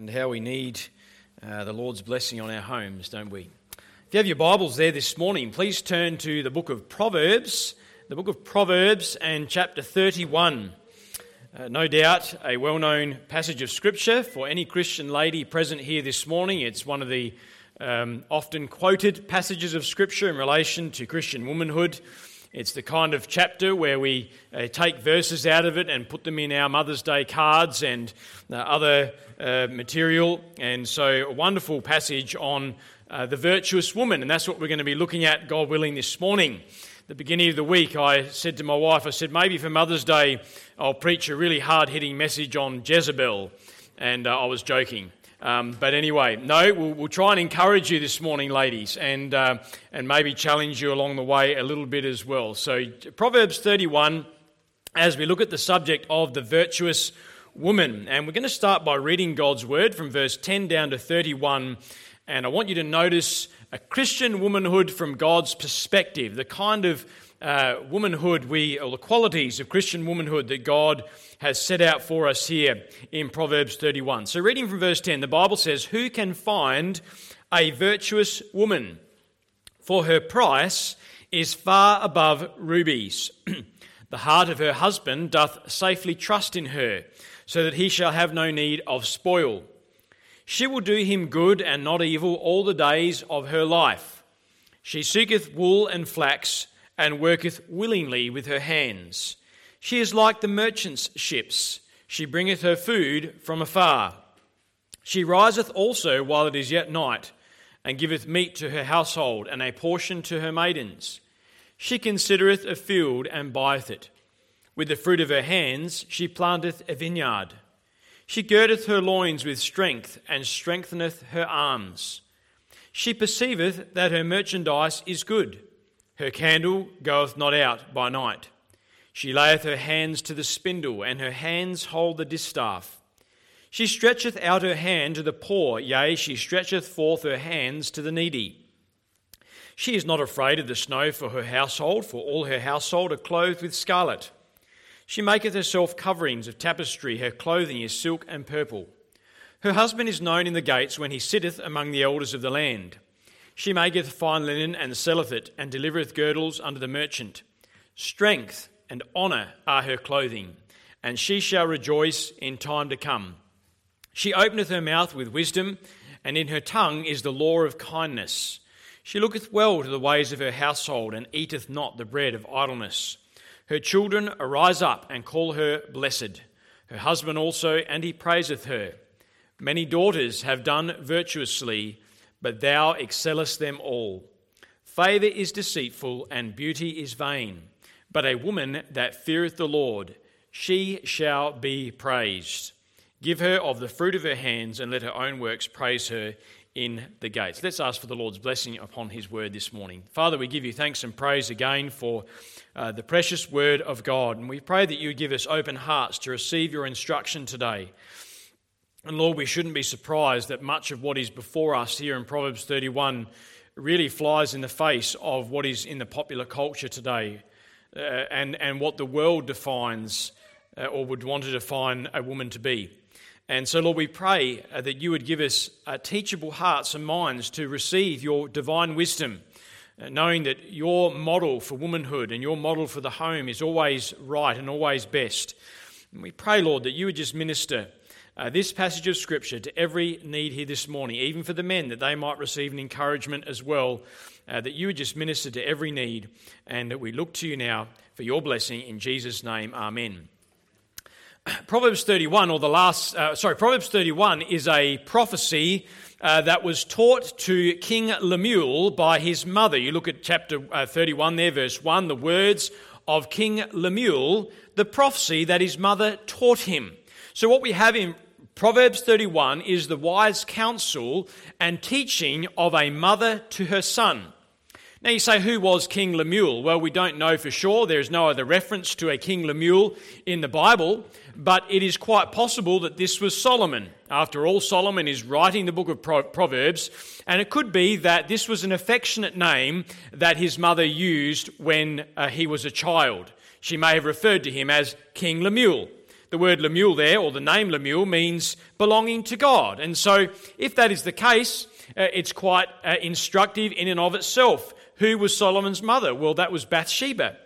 and how we need uh, the Lord's blessing on our homes, don't we? If you have your Bibles there this morning, please turn to the book of Proverbs, the book of Proverbs and chapter 31. Uh, no doubt a well known passage of Scripture for any Christian lady present here this morning. It's one of the um, often quoted passages of Scripture in relation to Christian womanhood. It's the kind of chapter where we uh, take verses out of it and put them in our Mother's Day cards and uh, other uh, material. And so, a wonderful passage on uh, the virtuous woman. And that's what we're going to be looking at, God willing, this morning. The beginning of the week, I said to my wife, I said, maybe for Mother's Day, I'll preach a really hard hitting message on Jezebel. And uh, I was joking. Um, but anyway, no, we'll, we'll, try and encourage you this morning, ladies, and, uh, and maybe challenge you along the way a little bit as well. So, Proverbs 31, as we look at the subject of the virtuous woman. And we're going to start by reading God's word from verse 10 down to 31. And I want you to notice a Christian womanhood from God's perspective, the kind of uh, womanhood we, or the qualities of Christian womanhood that God has set out for us here in Proverbs 31. So, reading from verse 10, the Bible says, Who can find a virtuous woman? For her price is far above rubies. the heart of her husband doth safely trust in her, so that he shall have no need of spoil. She will do him good and not evil all the days of her life. She seeketh wool and flax, and worketh willingly with her hands. She is like the merchant's ships. She bringeth her food from afar. She riseth also while it is yet night, and giveth meat to her household, and a portion to her maidens. She considereth a field, and buyeth it. With the fruit of her hands she planteth a vineyard. She girdeth her loins with strength, and strengtheneth her arms. She perceiveth that her merchandise is good. Her candle goeth not out by night. She layeth her hands to the spindle, and her hands hold the distaff. She stretcheth out her hand to the poor, yea, she stretcheth forth her hands to the needy. She is not afraid of the snow for her household, for all her household are clothed with scarlet. She maketh herself coverings of tapestry, her clothing is silk and purple. Her husband is known in the gates when he sitteth among the elders of the land. She maketh fine linen and selleth it, and delivereth girdles unto the merchant. Strength and honour are her clothing, and she shall rejoice in time to come. She openeth her mouth with wisdom, and in her tongue is the law of kindness. She looketh well to the ways of her household, and eateth not the bread of idleness. Her children arise up and call her blessed, her husband also, and he praiseth her. Many daughters have done virtuously, but thou excellest them all. Favour is deceitful, and beauty is vain. But a woman that feareth the Lord, she shall be praised. Give her of the fruit of her hands, and let her own works praise her in the gates. Let's ask for the Lord's blessing upon his word this morning. Father, we give you thanks and praise again for uh, the precious word of God, and we pray that you give us open hearts to receive your instruction today. And Lord, we shouldn't be surprised that much of what is before us here in Proverbs 31 really flies in the face of what is in the popular culture today uh, and, and what the world defines uh, or would want to define a woman to be. And so, Lord, we pray uh, that you would give us uh, teachable hearts and minds to receive your divine wisdom, uh, knowing that your model for womanhood and your model for the home is always right and always best. And we pray, Lord, that you would just minister uh, this passage of Scripture to every need here this morning, even for the men, that they might receive an encouragement as well uh, that you would just minister to every need, and that we look to you now for your blessing. In Jesus' name, amen. Proverbs 31, or the last, uh, sorry, Proverbs 31 is a prophecy uh, that was taught to King Lemuel by his mother. You look at chapter uh, 31 there, verse 1, the words of King Lemuel, the prophecy that his mother taught him. So, what we have in Proverbs 31 is the wise counsel and teaching of a mother to her son. Now you say, who was King Lemuel? Well, we don't know for sure. There is no other reference to a King Lemuel in the Bible, but it is quite possible that this was Solomon. After all, Solomon is writing the book of Proverbs, and it could be that this was an affectionate name that his mother used when uh, he was a child. She may have referred to him as King Lemuel. The word Lemuel there, or the name Lemuel, means belonging to God. And so, if that is the case, uh, it's quite uh, instructive in and of itself. Who was Solomon's mother? Well, that was Bathsheba.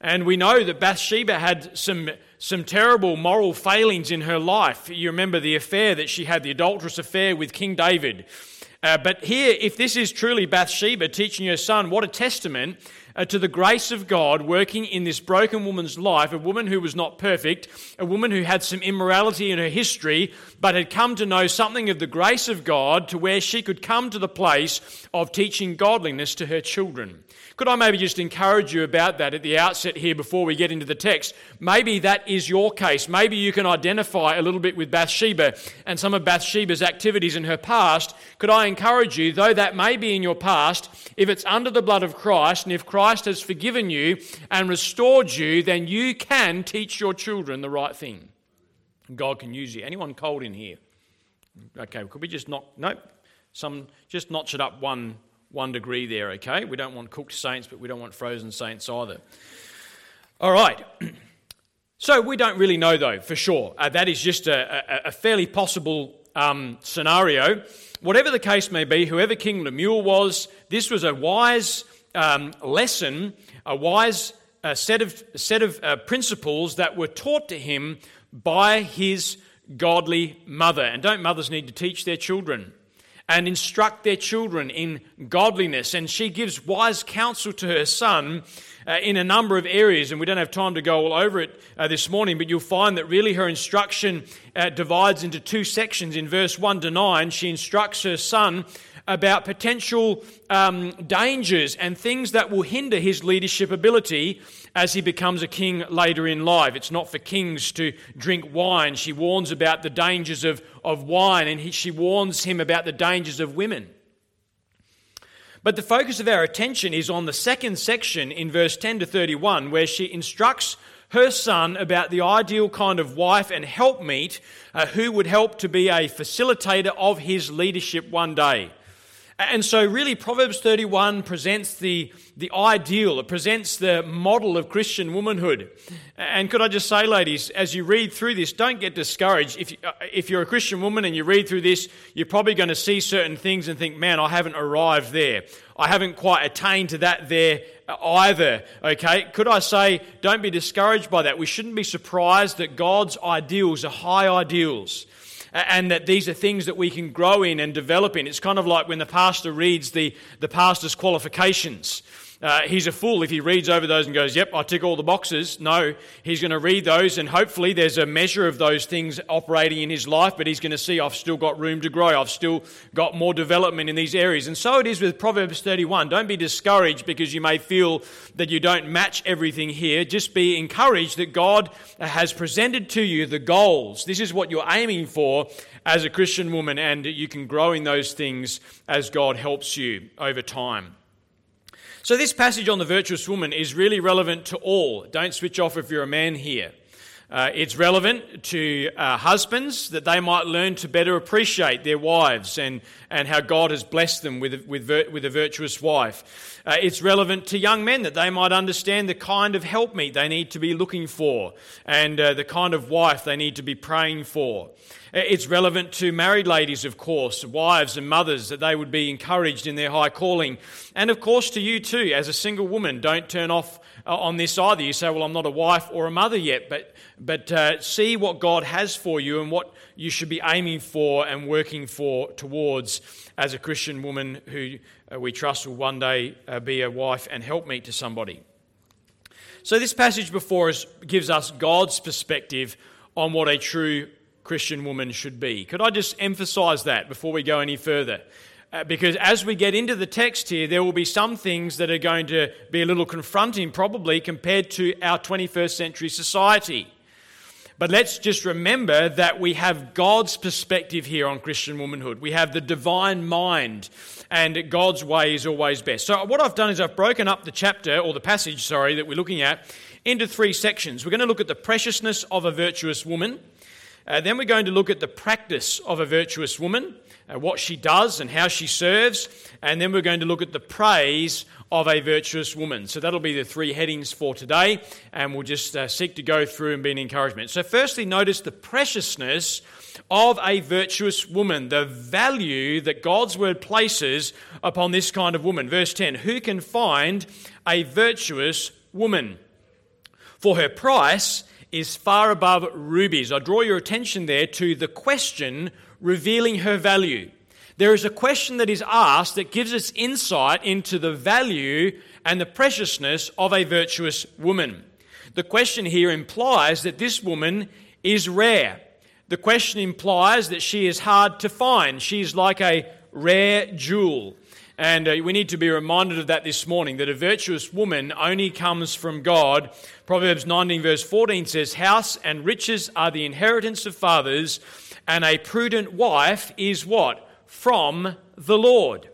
And we know that Bathsheba had some, some terrible moral failings in her life. You remember the affair that she had, the adulterous affair with King David. Uh, but here, if this is truly Bathsheba teaching her son, what a testament uh, to the grace of God working in this broken woman's life, a woman who was not perfect, a woman who had some immorality in her history, but had come to know something of the grace of God to where she could come to the place of teaching godliness to her children. Could I maybe just encourage you about that at the outset here before we get into the text? Maybe that is your case. Maybe you can identify a little bit with Bathsheba and some of Bathsheba's activities in her past. Could I encourage you, though that may be in your past, if it's under the blood of Christ and if Christ has forgiven you and restored you, then you can teach your children the right thing. God can use you. Anyone cold in here? Okay, could we just knock? Nope. Some just notch it up one one degree there, okay? We don't want cooked saints, but we don't want frozen saints either. All right. So we don't really know, though, for sure. Uh, that is just a, a, a fairly possible um, scenario. Whatever the case may be, whoever King Lemuel was, this was a wise um, lesson, a wise uh, set of, set of uh, principles that were taught to him by his godly mother. And don't mothers need to teach their children? And instruct their children in godliness. And she gives wise counsel to her son uh, in a number of areas. And we don't have time to go all over it uh, this morning, but you'll find that really her instruction uh, divides into two sections. In verse 1 to 9, she instructs her son about potential um, dangers and things that will hinder his leadership ability as he becomes a king later in life. It's not for kings to drink wine. She warns about the dangers of, of wine, and he, she warns him about the dangers of women. But the focus of our attention is on the second section in verse 10 to 31, where she instructs her son about the ideal kind of wife and helpmeet uh, who would help to be a facilitator of his leadership one day. And so, really, Proverbs 31 presents the, the ideal, it presents the model of Christian womanhood. And could I just say, ladies, as you read through this, don't get discouraged. If, uh, if you're a Christian woman and you read through this, you're probably going to see certain things and think, man, I haven't arrived there. I haven't quite attained to that there either. Okay? Could I say, don't be discouraged by that. We shouldn't be surprised that God's ideals are high ideals and that these are things that we can grow in and develop in. It's kind of like when the pastor reads the, the pastor's qualifications. Uh, he's a fool if he reads over those and goes, Yep, I tick all the boxes. No, he's going to read those, and hopefully there's a measure of those things operating in his life, but he's going to see I've still got room to grow. I've still got more development in these areas. And so it is with Proverbs 31. Don't be discouraged because you may feel that you don't match everything here. Just be encouraged that God has presented to you the goals. This is what you're aiming for as a Christian woman, and you can grow in those things as God helps you over time. So, this passage on the virtuous woman is really relevant to all. Don't switch off if you're a man here. Uh, it's relevant to uh, husbands that they might learn to better appreciate their wives and, and how God has blessed them with, with, with a virtuous wife. Uh, it's relevant to young men that they might understand the kind of helpmeet they need to be looking for and uh, the kind of wife they need to be praying for. It's relevant to married ladies, of course, wives and mothers, that they would be encouraged in their high calling. And of course, to you too, as a single woman, don't turn off uh, on this either. You say, Well, I'm not a wife or a mother yet, but, but uh, see what God has for you and what you should be aiming for and working for towards as a Christian woman who uh, we trust will one day uh, be a wife and helpmeet to somebody. So, this passage before us gives us God's perspective on what a true Christian woman should be. Could I just emphasize that before we go any further? Uh, because as we get into the text here, there will be some things that are going to be a little confronting, probably, compared to our 21st century society. But let's just remember that we have God's perspective here on Christian womanhood. We have the divine mind, and God's way is always best. So, what I've done is I've broken up the chapter, or the passage, sorry, that we're looking at, into three sections. We're going to look at the preciousness of a virtuous woman. Uh, then we're going to look at the practice of a virtuous woman, uh, what she does and how she serves. And then we're going to look at the praise of a virtuous woman. So that'll be the three headings for today, and we'll just uh, seek to go through and be an encouragement. So, firstly, notice the preciousness of a virtuous woman, the value that God's word places upon this kind of woman. Verse 10 Who can find a virtuous woman? For her price is far above rubies. I draw your attention there to the question revealing her value. There is a question that is asked that gives us insight into the value and the preciousness of a virtuous woman. The question here implies that this woman is rare. The question implies that she is hard to find. She's like a rare jewel. And uh, we need to be reminded of that this morning that a virtuous woman only comes from God. Proverbs 19, verse 14 says, House and riches are the inheritance of fathers, and a prudent wife is what? From the Lord.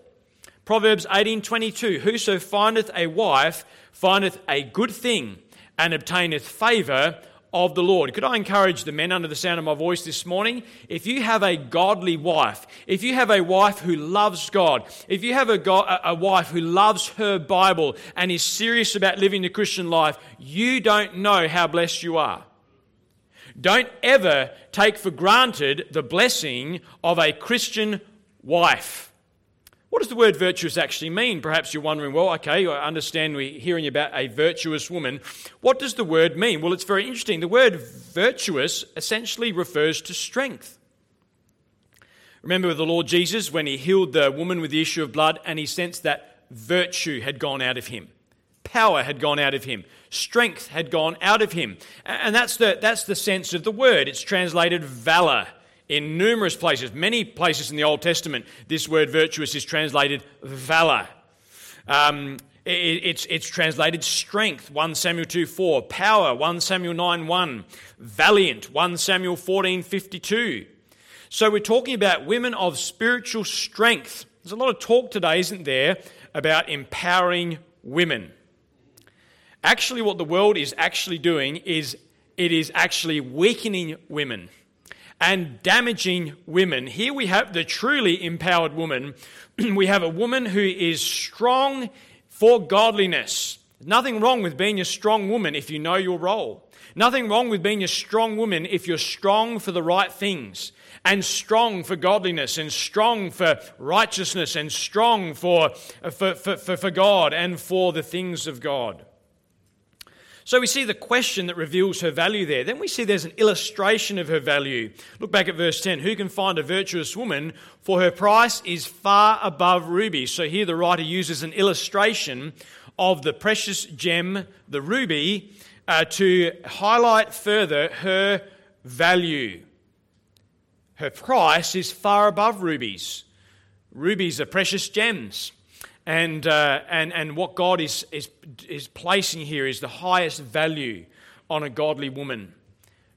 Proverbs 18:22 Whoso findeth a wife findeth a good thing and obtaineth favor of the Lord. Could I encourage the men under the sound of my voice this morning? If you have a godly wife, if you have a wife who loves God, if you have a, a wife who loves her Bible and is serious about living the Christian life, you don't know how blessed you are. Don't ever take for granted the blessing of a Christian wife. What does the word virtuous actually mean? Perhaps you're wondering, well, okay, I understand we're hearing about a virtuous woman. What does the word mean? Well, it's very interesting. The word virtuous essentially refers to strength. Remember the Lord Jesus when he healed the woman with the issue of blood and he sensed that virtue had gone out of him, power had gone out of him, strength had gone out of him. And that's the, that's the sense of the word. It's translated valor in numerous places, many places in the Old Testament, this word virtuous is translated valor. Um, it, it's, it's translated strength, 1 Samuel 2 4, power, 1 Samuel 9 1, valiant, 1 Samuel 14 52. So we're talking about women of spiritual strength. There's a lot of talk today, isn't there, about empowering women. Actually, what the world is actually doing is it is actually weakening women and damaging women. Here we have the truly empowered woman. we have a woman who is strong for godliness. Nothing wrong with being a strong woman if you know your role. Nothing wrong with being a strong woman if you're strong for the right things and strong for godliness and strong for righteousness and strong for, for, for, for, God and for the things of God. So we see the question that reveals her value there. Then we see there's an illustration of her value. Look back at verse 10. Who can find a virtuous woman? For her price is far above rubies. So here the writer uses an illustration of the precious gem, the ruby, uh, to highlight further her value. Her price is far above rubies. Rubies are precious gems. And, uh, and, and what God is, is, is placing here is the highest value on a godly woman.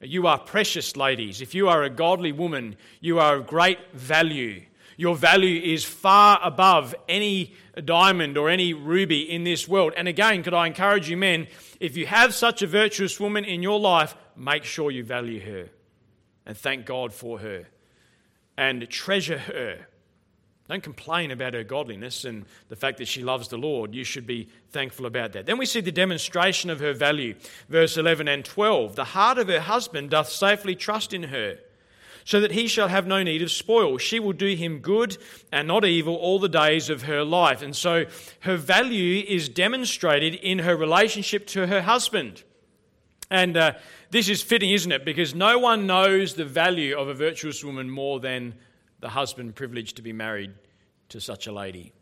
You are precious, ladies. If you are a godly woman, you are of great value. Your value is far above any diamond or any ruby in this world. And again, could I encourage you, men, if you have such a virtuous woman in your life, make sure you value her and thank God for her and treasure her don't complain about her godliness and the fact that she loves the Lord. You should be thankful about that. Then we see the demonstration of her value. Verse 11 and 12 The heart of her husband doth safely trust in her, so that he shall have no need of spoil. She will do him good and not evil all the days of her life. And so her value is demonstrated in her relationship to her husband. And uh, this is fitting, isn't it? Because no one knows the value of a virtuous woman more than the husband privileged to be married to such a lady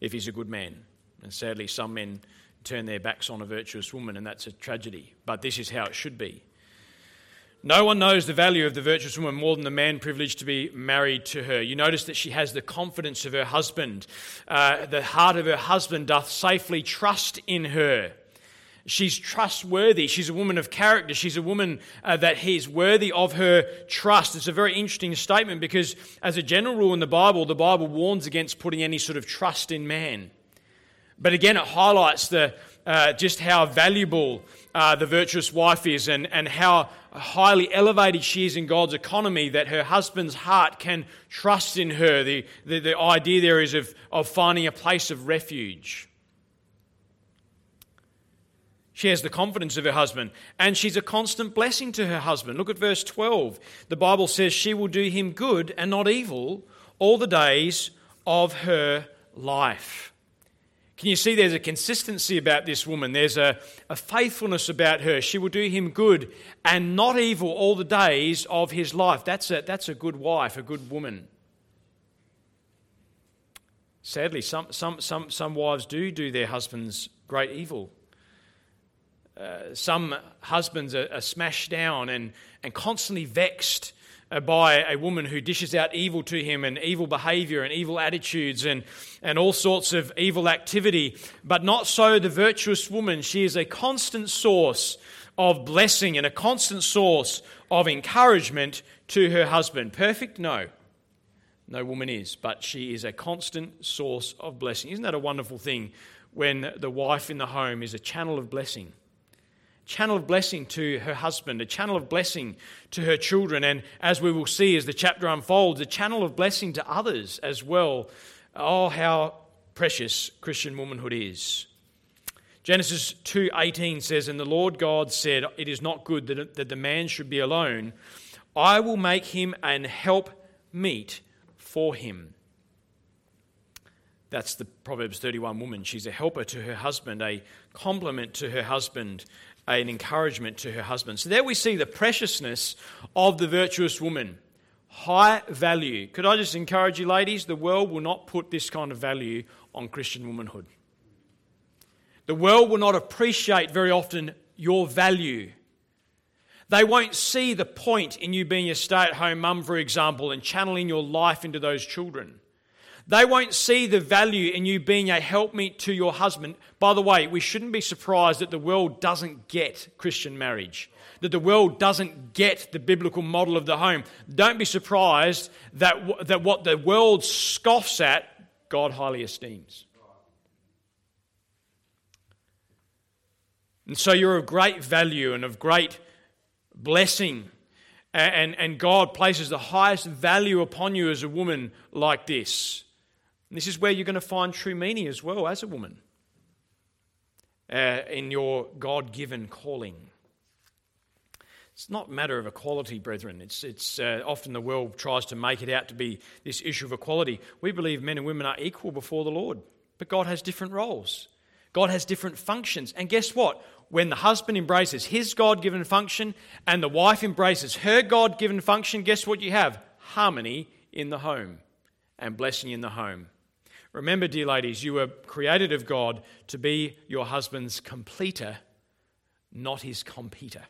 if he's a good man. And sadly, some men turn their backs on a virtuous woman, and that's a tragedy. But this is how it should be. No one knows the value of the virtuous woman more than the man privileged to be married to her. You notice that she has the confidence of her husband. Uh, the heart of her husband doth safely trust in her. She's trustworthy. She's a woman of character. She's a woman uh, that he's worthy of her trust. It's a very interesting statement because, as a general rule in the Bible, the Bible warns against putting any sort of trust in man. But again, it highlights the, uh, just how valuable uh, the virtuous wife is and, and how highly elevated she is in God's economy that her husband's heart can trust in her. The, the, the idea there is of, of finding a place of refuge. She has the confidence of her husband, and she's a constant blessing to her husband. Look at verse 12. The Bible says she will do him good and not evil all the days of her life. Can you see there's a consistency about this woman? There's a, a faithfulness about her. She will do him good and not evil all the days of his life. That's a, that's a good wife, a good woman. Sadly, some, some, some, some wives do do their husbands great evil. Uh, some husbands are, are, smashed down and, and constantly vexed uh, by a woman who dishes out evil to him and evil behavior and evil attitudes and, and all sorts of evil activity. But not so the virtuous woman. She is a constant source of blessing and a constant source of encouragement to her husband. Perfect? No. No woman is, but she is a constant source of blessing. Isn't that a wonderful thing when the wife in the home is a channel of blessing? Channel of blessing to her husband, a channel of blessing to her children, and as we will see as the chapter unfolds, a channel of blessing to others as well. Oh, how precious Christian womanhood is. Genesis 2:18 says, "And the Lord God said, It is not good that, the man should be alone. I will make him an help meet for him." That's the Proverbs 31 woman. She's a helper to her husband, a complement to her husband, an encouragement to her husband. So there we see the preciousness of the virtuous woman. High value. Could I just encourage you, ladies? The world will not put this kind of value on Christian womanhood. The world will not appreciate very often your value. They won't see the point in you being a stay at home mum, for example, and channeling your life into those children. They won't see the value in you being a helpmeet to your husband. By the way, we shouldn't be surprised that the world doesn't get Christian marriage, that the world doesn't get the biblical model of the home. Don't be surprised that, that what the world scoffs at, God highly esteems. And so you're of great value and of great blessing. And, and God places the highest value upon you as a woman like this. And this is where you're going to find true meaning as well as a woman uh, in your God given calling. It's not a matter of equality, brethren. It's, it's uh, often the world tries to make it out to be this issue of equality. We believe men and women are equal before the Lord, but God has different roles. God has different functions. And guess what? When the husband embraces his God given function and the wife embraces her God given function, guess what you have? Harmony in the home and blessing in the home. Remember, dear ladies, you were created of God to be your husband's completer, not his competitor.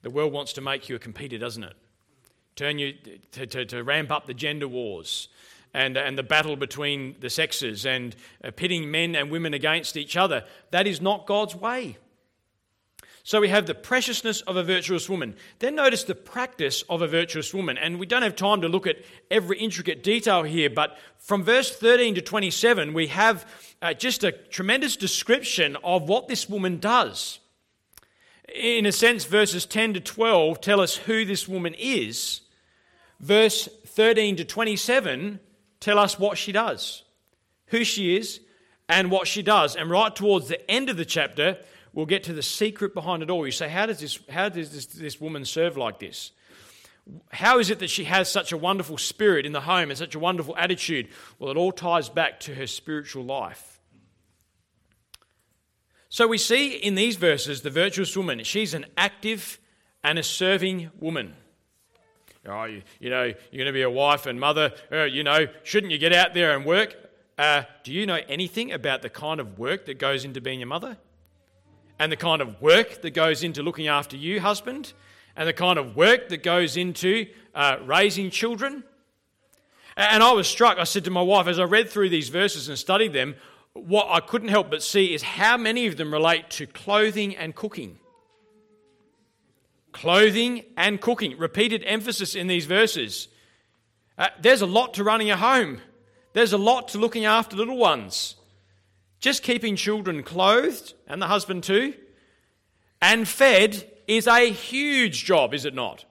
The world wants to make you a competitor, doesn't it? Turn you to, to, to ramp up the gender wars and, and the battle between the sexes and uh, pitting men and women against each other. That is not God's way. So we have the preciousness of a virtuous woman. Then notice the practice of a virtuous woman. And we don't have time to look at every intricate detail here, but from verse 13 to 27, we have uh, just a tremendous description of what this woman does. In a sense, verses 10 to 12 tell us who this woman is. Verse 13 to 27 tell us what she does, who she is, and what she does. And right towards the end of the chapter, we'll get to the secret behind it all. You say, how does this, how does this, this woman serve like this? How is it that she has such a wonderful spirit in the home and such a wonderful attitude? Well, it all ties back to her spiritual life. So we see in these verses the virtuous woman. She's an active and a serving woman. Oh, you, you know, you're going to be a wife and mother. Uh, you know, shouldn't you get out there and work? Uh, do you know anything about the kind of work that goes into being a mother? And the kind of work that goes into looking after you, husband, and the kind of work that goes into uh, raising children. And I was struck, I said to my wife, as I read through these verses and studied them, what I couldn't help but see is how many of them relate to clothing and cooking. Clothing and cooking. Repeated emphasis in these verses. Uh, there's a lot to running a home, there's a lot to looking after little ones. Just keeping children clothed, and the husband too, and fed is a huge job, is it not?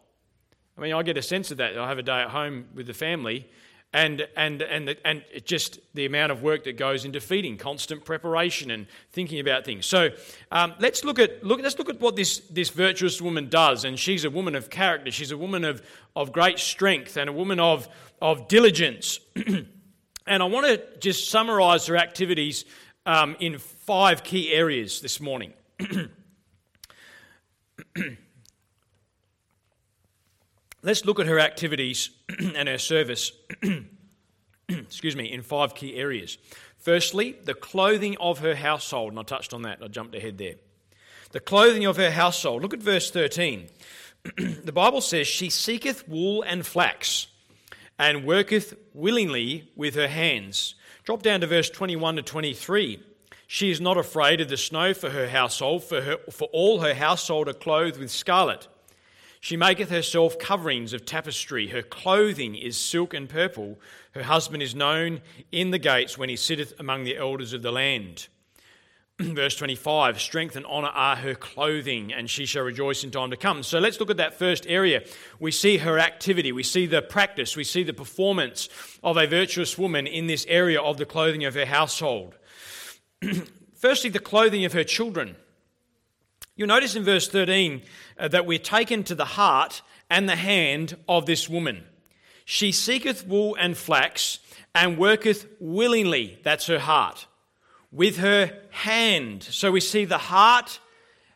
I mean, I get a sense of that. I have a day at home with the family, and and and the, and just the amount of work that goes into feeding, constant preparation, and thinking about things. So um, let's look at look. Let's look at what this this virtuous woman does. And she's a woman of character. She's a woman of of great strength and a woman of of diligence. and I want to just summarise her activities um, in five key areas this morning. Let's look at her activities and her service, excuse me, in five key areas. Firstly, the clothing of her household, and I touched on that, I jumped ahead there. The clothing of her household. Look at verse 13. the Bible says, She seeketh wool and flax, and worketh willingly with her hands. Drop down to verse 21 to 23. She is not afraid of the snow for her household, for, her, for all her household are clothed with scarlet. She maketh herself coverings of tapestry. Her clothing is silk and purple. Her husband is known in the gates when he sitteth among the elders of the land. Verse 25 Strength and honour are her clothing, and she shall rejoice in time to come. So let's look at that first area. We see her activity, we see the practice, we see the performance of a virtuous woman in this area of the clothing of her household. Firstly, the clothing of her children. You'll notice in verse 13 uh, that we're taken to the heart and the hand of this woman. She seeketh wool and flax and worketh willingly, that's her heart, with her hand. So we see the heart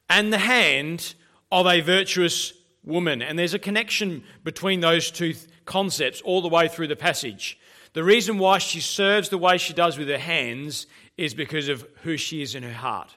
and the hand of a virtuous woman. And there's a connection between those two concepts all the way through the passage. The reason why she serves the way she does with her hands is because of who she is in her heart.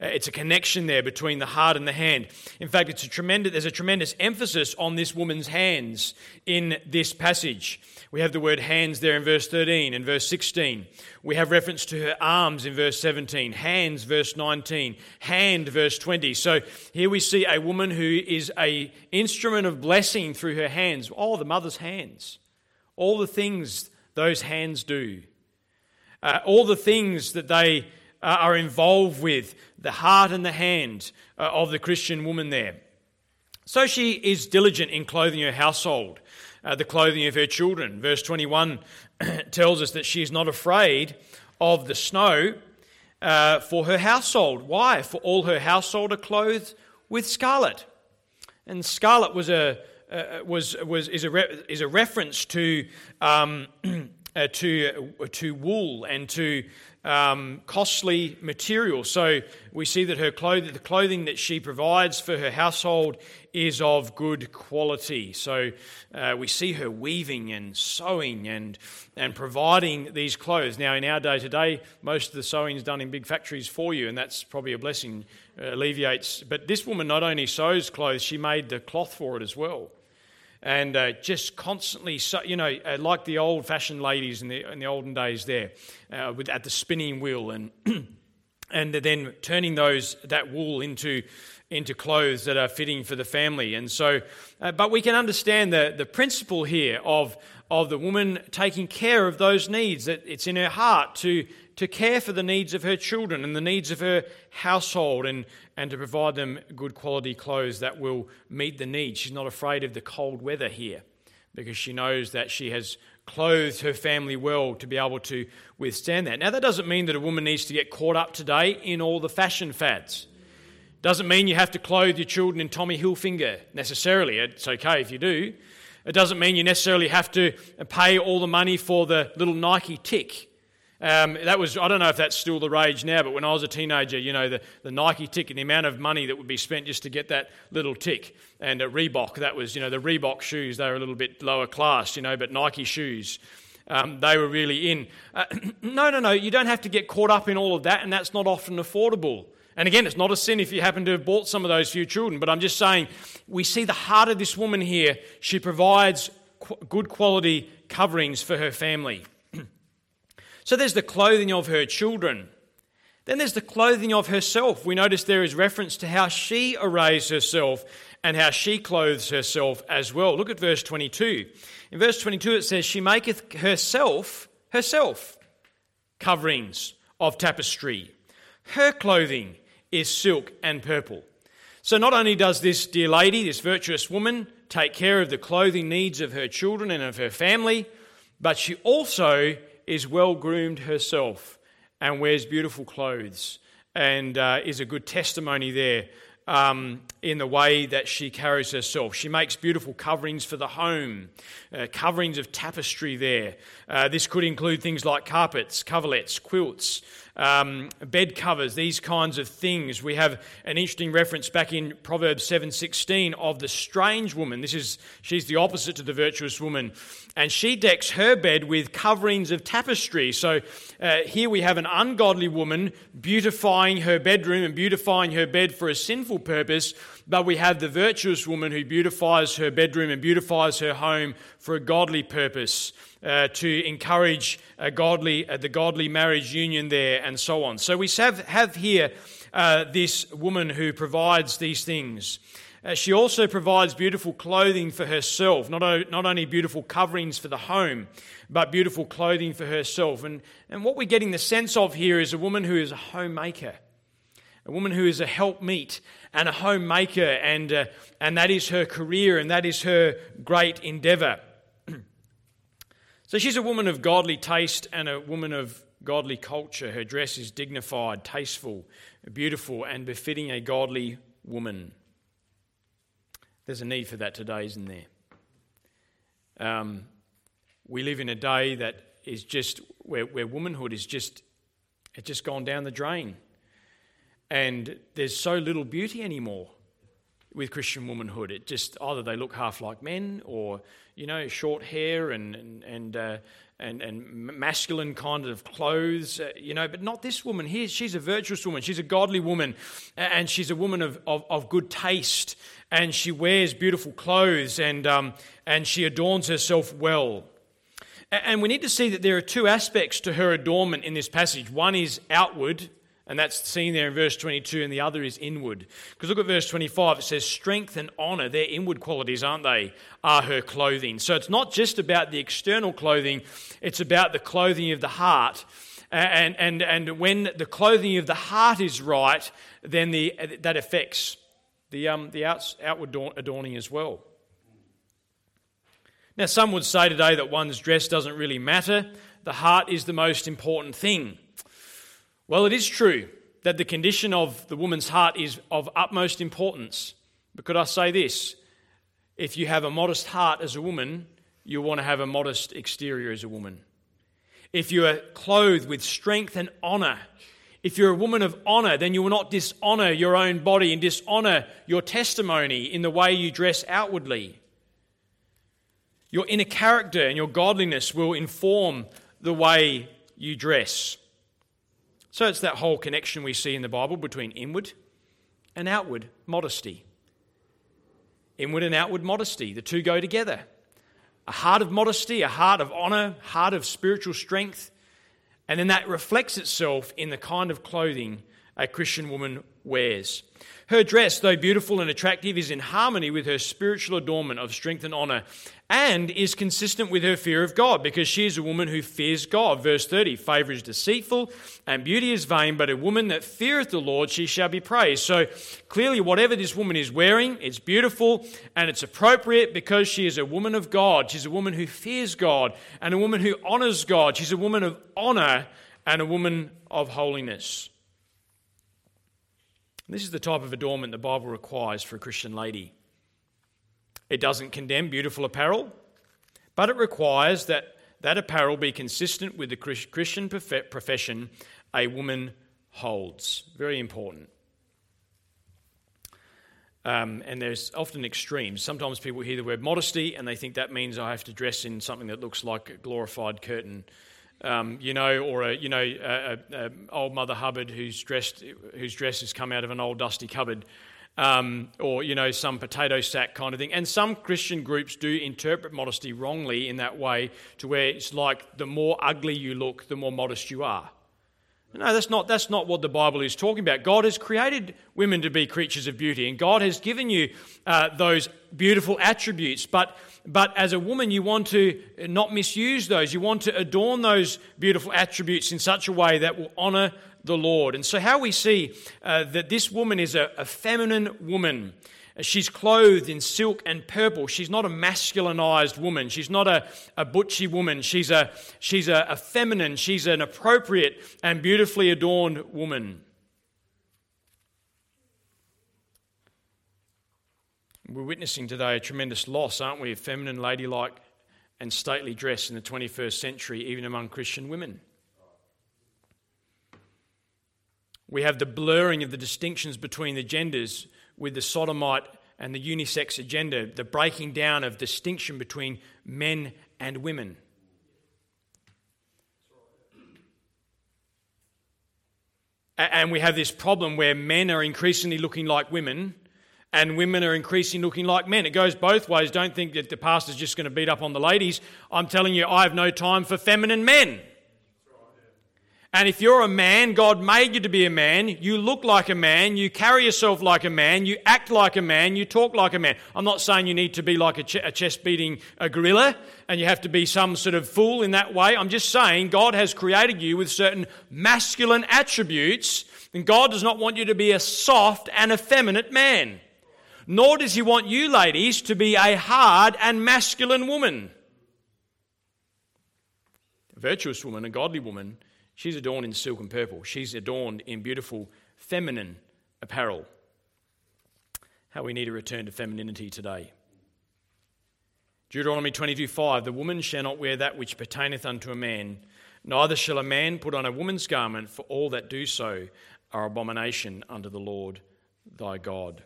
Uh, it's a connection there between the heart and the hand. In fact, it's a tremendous, there's a tremendous emphasis on this woman's hands in this passage. We have the word hands there in verse 13 and verse 16. We have reference to her arms in verse 17, hands, verse 19, hand, verse 20. So here we see a woman who is a instrument of blessing through her hands. Oh, the mother's hands. All the things those hands do. Uh, all the things that they uh, are involved with, the heart and the hand uh, of the Christian woman there. So she is diligent in clothing her household, uh, the clothing of her children. Verse 21 tells us that she is not afraid of the snow uh, for her household. Why? For all her household are clothed with scarlet. And scarlet was a, uh, was, was, is, a re- is a reference to, um, uh, to, to wool and to um, costly material. So we see that her clothing, the clothing that she provides for her household is of good quality. So uh, we see her weaving and sewing and, and providing these clothes. Now, in our day to day, most of the sewing is done in big factories for you, and that's probably a blessing, uh, alleviates. But this woman not only sews clothes, she made the cloth for it as well and uh, just constantly, you know, uh, like the old fashioned ladies in the, in the olden days there, uh, with, at the spinning wheel, and, and then turning those, that wool into, into clothes that are fitting for the family. And so, uh, but we can understand the, the principle here of, of the woman taking care of those needs, that it's in her heart to to care for the needs of her children and the needs of her household and, and to provide them good quality clothes that will meet the needs. She's not afraid of the cold weather here because she knows that she has clothed her family well to be able to withstand that. Now, that doesn't mean that a woman needs to get caught up today in all the fashion fads. Doesn't mean you have to clothe your children in Tommy Hilfiger necessarily. It's okay if you do. It doesn't mean you necessarily have to pay all the money for the little Nike tick um, that was, I don't know if that's still the rage now, but when I was a teenager, you know, the, the Nike tick and the amount of money that would be spent just to get that little tick. And a Reebok, that was, you know, the Reebok shoes, they were a little bit lower class, you know, but Nike shoes, um, they were really in. Uh, no, no, no, you don't have to get caught up in all of that, and that's not often affordable. And again, it's not a sin if you happen to have bought some of those your children, but I'm just saying we see the heart of this woman here. She provides qu- good quality coverings for her family. So there's the clothing of her children. Then there's the clothing of herself. We notice there is reference to how she arrays herself and how she clothes herself as well. Look at verse 22. In verse 22, it says, She maketh herself, herself, coverings of tapestry. Her clothing is silk and purple. So, not only does this dear lady, this virtuous woman, take care of the clothing needs of her children and of her family, but she also is well groomed herself and wears beautiful clothes and uh, is a good testimony there um, in the way that she carries herself. She makes beautiful coverings for the home, uh, coverings of tapestry there. Uh, this could include things like carpets, coverlets, quilts, um, bed covers, these kinds of things. We have an interesting reference back in Proverbs 7:16 of the strange woman. This is she's the opposite to the virtuous woman, and she decks her bed with coverings of tapestry. So uh, here we have an ungodly woman beautifying her bedroom and beautifying her bed for a sinful purpose, but we have the virtuous woman who beautifies her bedroom and beautifies her home for a godly purpose uh, to encourage a godly, uh, the godly marriage union there, and so on. So we have, have here uh, this woman who provides these things. Uh, she also provides beautiful clothing for herself, not, not only beautiful coverings for the home, but beautiful clothing for herself. And, and what we're getting the sense of here is a woman who is a homemaker, a woman who is a helpmeet and a homemaker, and, uh, and that is her career and that is her great endeavour. So she's a woman of godly taste and a woman of godly culture. Her dress is dignified, tasteful, beautiful, and befitting a godly woman. There's a need for that today, isn't there? Um, we live in a day that is just where, where womanhood is just it's just gone down the drain, and there's so little beauty anymore with Christian womanhood. It just either they look half like men, or you know, short hair and and and, uh, and, and masculine kind of clothes, uh, you know. But not this woman here. She's a virtuous woman. She's a godly woman, and she's a woman of of, of good taste, and she wears beautiful clothes, and um, and she adorns herself well. And we need to see that there are two aspects to her adornment in this passage. One is outward, and that's seen there in verse 22, and the other is inward. Because look at verse 25, it says, Strength and honor, they're inward qualities, aren't they? Are her clothing. So it's not just about the external clothing, it's about the clothing of the heart. And, and, and when the clothing of the heart is right, then the, that affects the, um, the outs, outward adorning as well. Now, some would say today that one's dress doesn't really matter, the heart is the most important thing. Well, it is true that the condition of the woman's heart is of utmost importance. But could I say this? If you have a modest heart as a woman, you want to have a modest exterior as a woman. If you are clothed with strength and honor, if you're a woman of honor, then you will not dishonor your own body and dishonor your testimony in the way you dress outwardly. Your inner character and your godliness will inform the way you dress. So it's that whole connection we see in the Bible between inward and outward modesty. Inward and outward modesty, the two go together. A heart of modesty, a heart of honor, heart of spiritual strength, and then that reflects itself in the kind of clothing a Christian woman wears. Her dress, though beautiful and attractive, is in harmony with her spiritual adornment of strength and honor and is consistent with her fear of God because she is a woman who fears God. Verse 30 Favor is deceitful and beauty is vain, but a woman that feareth the Lord, she shall be praised. So clearly, whatever this woman is wearing, it's beautiful and it's appropriate because she is a woman of God. She's a woman who fears God and a woman who honors God. She's a woman of honor and a woman of holiness. This is the type of adornment the Bible requires for a Christian lady. It doesn't condemn beautiful apparel, but it requires that that apparel be consistent with the Christian profession a woman holds. Very important. Um, and there's often extremes. Sometimes people hear the word modesty and they think that means I have to dress in something that looks like a glorified curtain um, you know, or a, you know, a, a, old Mother Hubbard who's dressed, whose dress has come out of an old dusty cupboard, um, or you know, some potato sack kind of thing. And some Christian groups do interpret modesty wrongly in that way, to where it's like the more ugly you look, the more modest you are. No, that's not, that's not what the Bible is talking about. God has created women to be creatures of beauty, and God has given you uh, those beautiful attributes. But, but as a woman, you want to not misuse those. You want to adorn those beautiful attributes in such a way that will honor the Lord. And so, how we see uh, that this woman is a, a feminine woman. She's clothed in silk and purple. She's not a masculinized woman. She's not a, a butchy woman. She's, a, she's a, a feminine, she's an appropriate and beautifully adorned woman. We're witnessing today a tremendous loss, aren't we, of feminine, ladylike, and stately dress in the 21st century, even among Christian women. We have the blurring of the distinctions between the genders with the sodomite and the unisex agenda, the breaking down of distinction between men and women. And we have this problem where men are increasingly looking like women and women are increasingly looking like men. It goes both ways. Don't think that the pastor's just going to beat up on the ladies. I'm telling you, I have no time for feminine men. And if you're a man, God made you to be a man. You look like a man. You carry yourself like a man. You act like a man. You talk like a man. I'm not saying you need to be like a, ch- a chest beating a gorilla and you have to be some sort of fool in that way. I'm just saying God has created you with certain masculine attributes, and God does not want you to be a soft and effeminate man. Nor does He want you, ladies, to be a hard and masculine woman. A virtuous woman, a godly woman, She's adorned in silk and purple. She's adorned in beautiful feminine apparel. How we need to return to femininity today. Deuteronomy 22:5 The woman shall not wear that which pertaineth unto a man, neither shall a man put on a woman's garment, for all that do so are abomination unto the Lord thy God.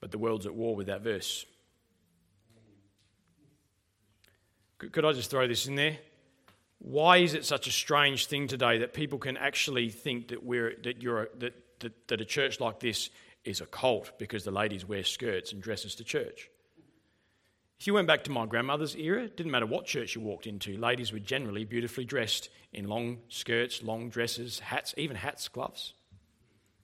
But the world's at war with that verse. Could I just throw this in there? Why is it such a strange thing today that people can actually think that, we're, that, you're a, that, that, that a church like this is a cult because the ladies wear skirts and dresses to church? If you went back to my grandmother's era, it didn't matter what church you walked into, ladies were generally beautifully dressed in long skirts, long dresses, hats, even hats, gloves.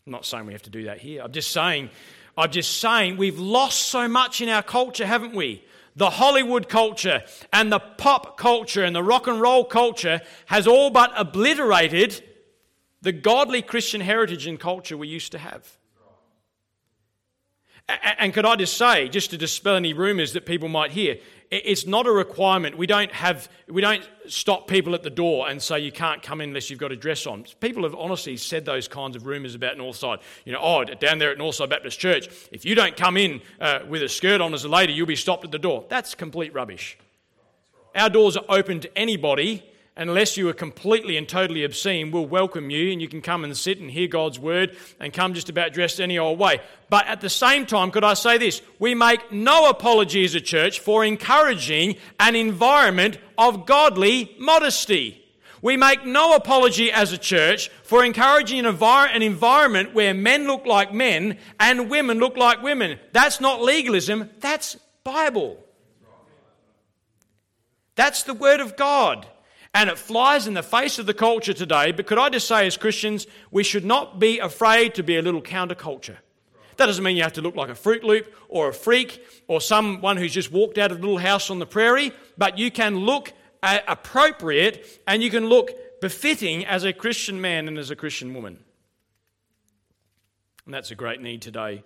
I'm not saying we have to do that here. I'm just saying, I'm just saying we've lost so much in our culture, haven't we? The Hollywood culture and the pop culture and the rock and roll culture has all but obliterated the godly Christian heritage and culture we used to have. And could I just say, just to dispel any rumours that people might hear, it's not a requirement. We don't have, we don't stop people at the door and say you can't come in unless you've got a dress on. People have honestly said those kinds of rumours about Northside. You know, oh, down there at Northside Baptist Church, if you don't come in uh, with a skirt on as a lady, you'll be stopped at the door. That's complete rubbish. Our doors are open to anybody unless you are completely and totally obscene, we'll welcome you and you can come and sit and hear God's word and come just about dressed any old way. But at the same time, could I say this? We make no apology as a church for encouraging an environment of godly modesty. We make no apology as a church for encouraging an, an, environment where men look like men and women look like women. That's not legalism, that's Bible. That's the Word of God. And it flies in the face of the culture today. But could I just say, as Christians, we should not be afraid to be a little counterculture. That doesn't mean you have to look like a Fruit Loop or a freak or someone who's just walked out of a little house on the prairie, but you can look appropriate and you can look befitting as a Christian man and as a Christian woman. And that's a great need today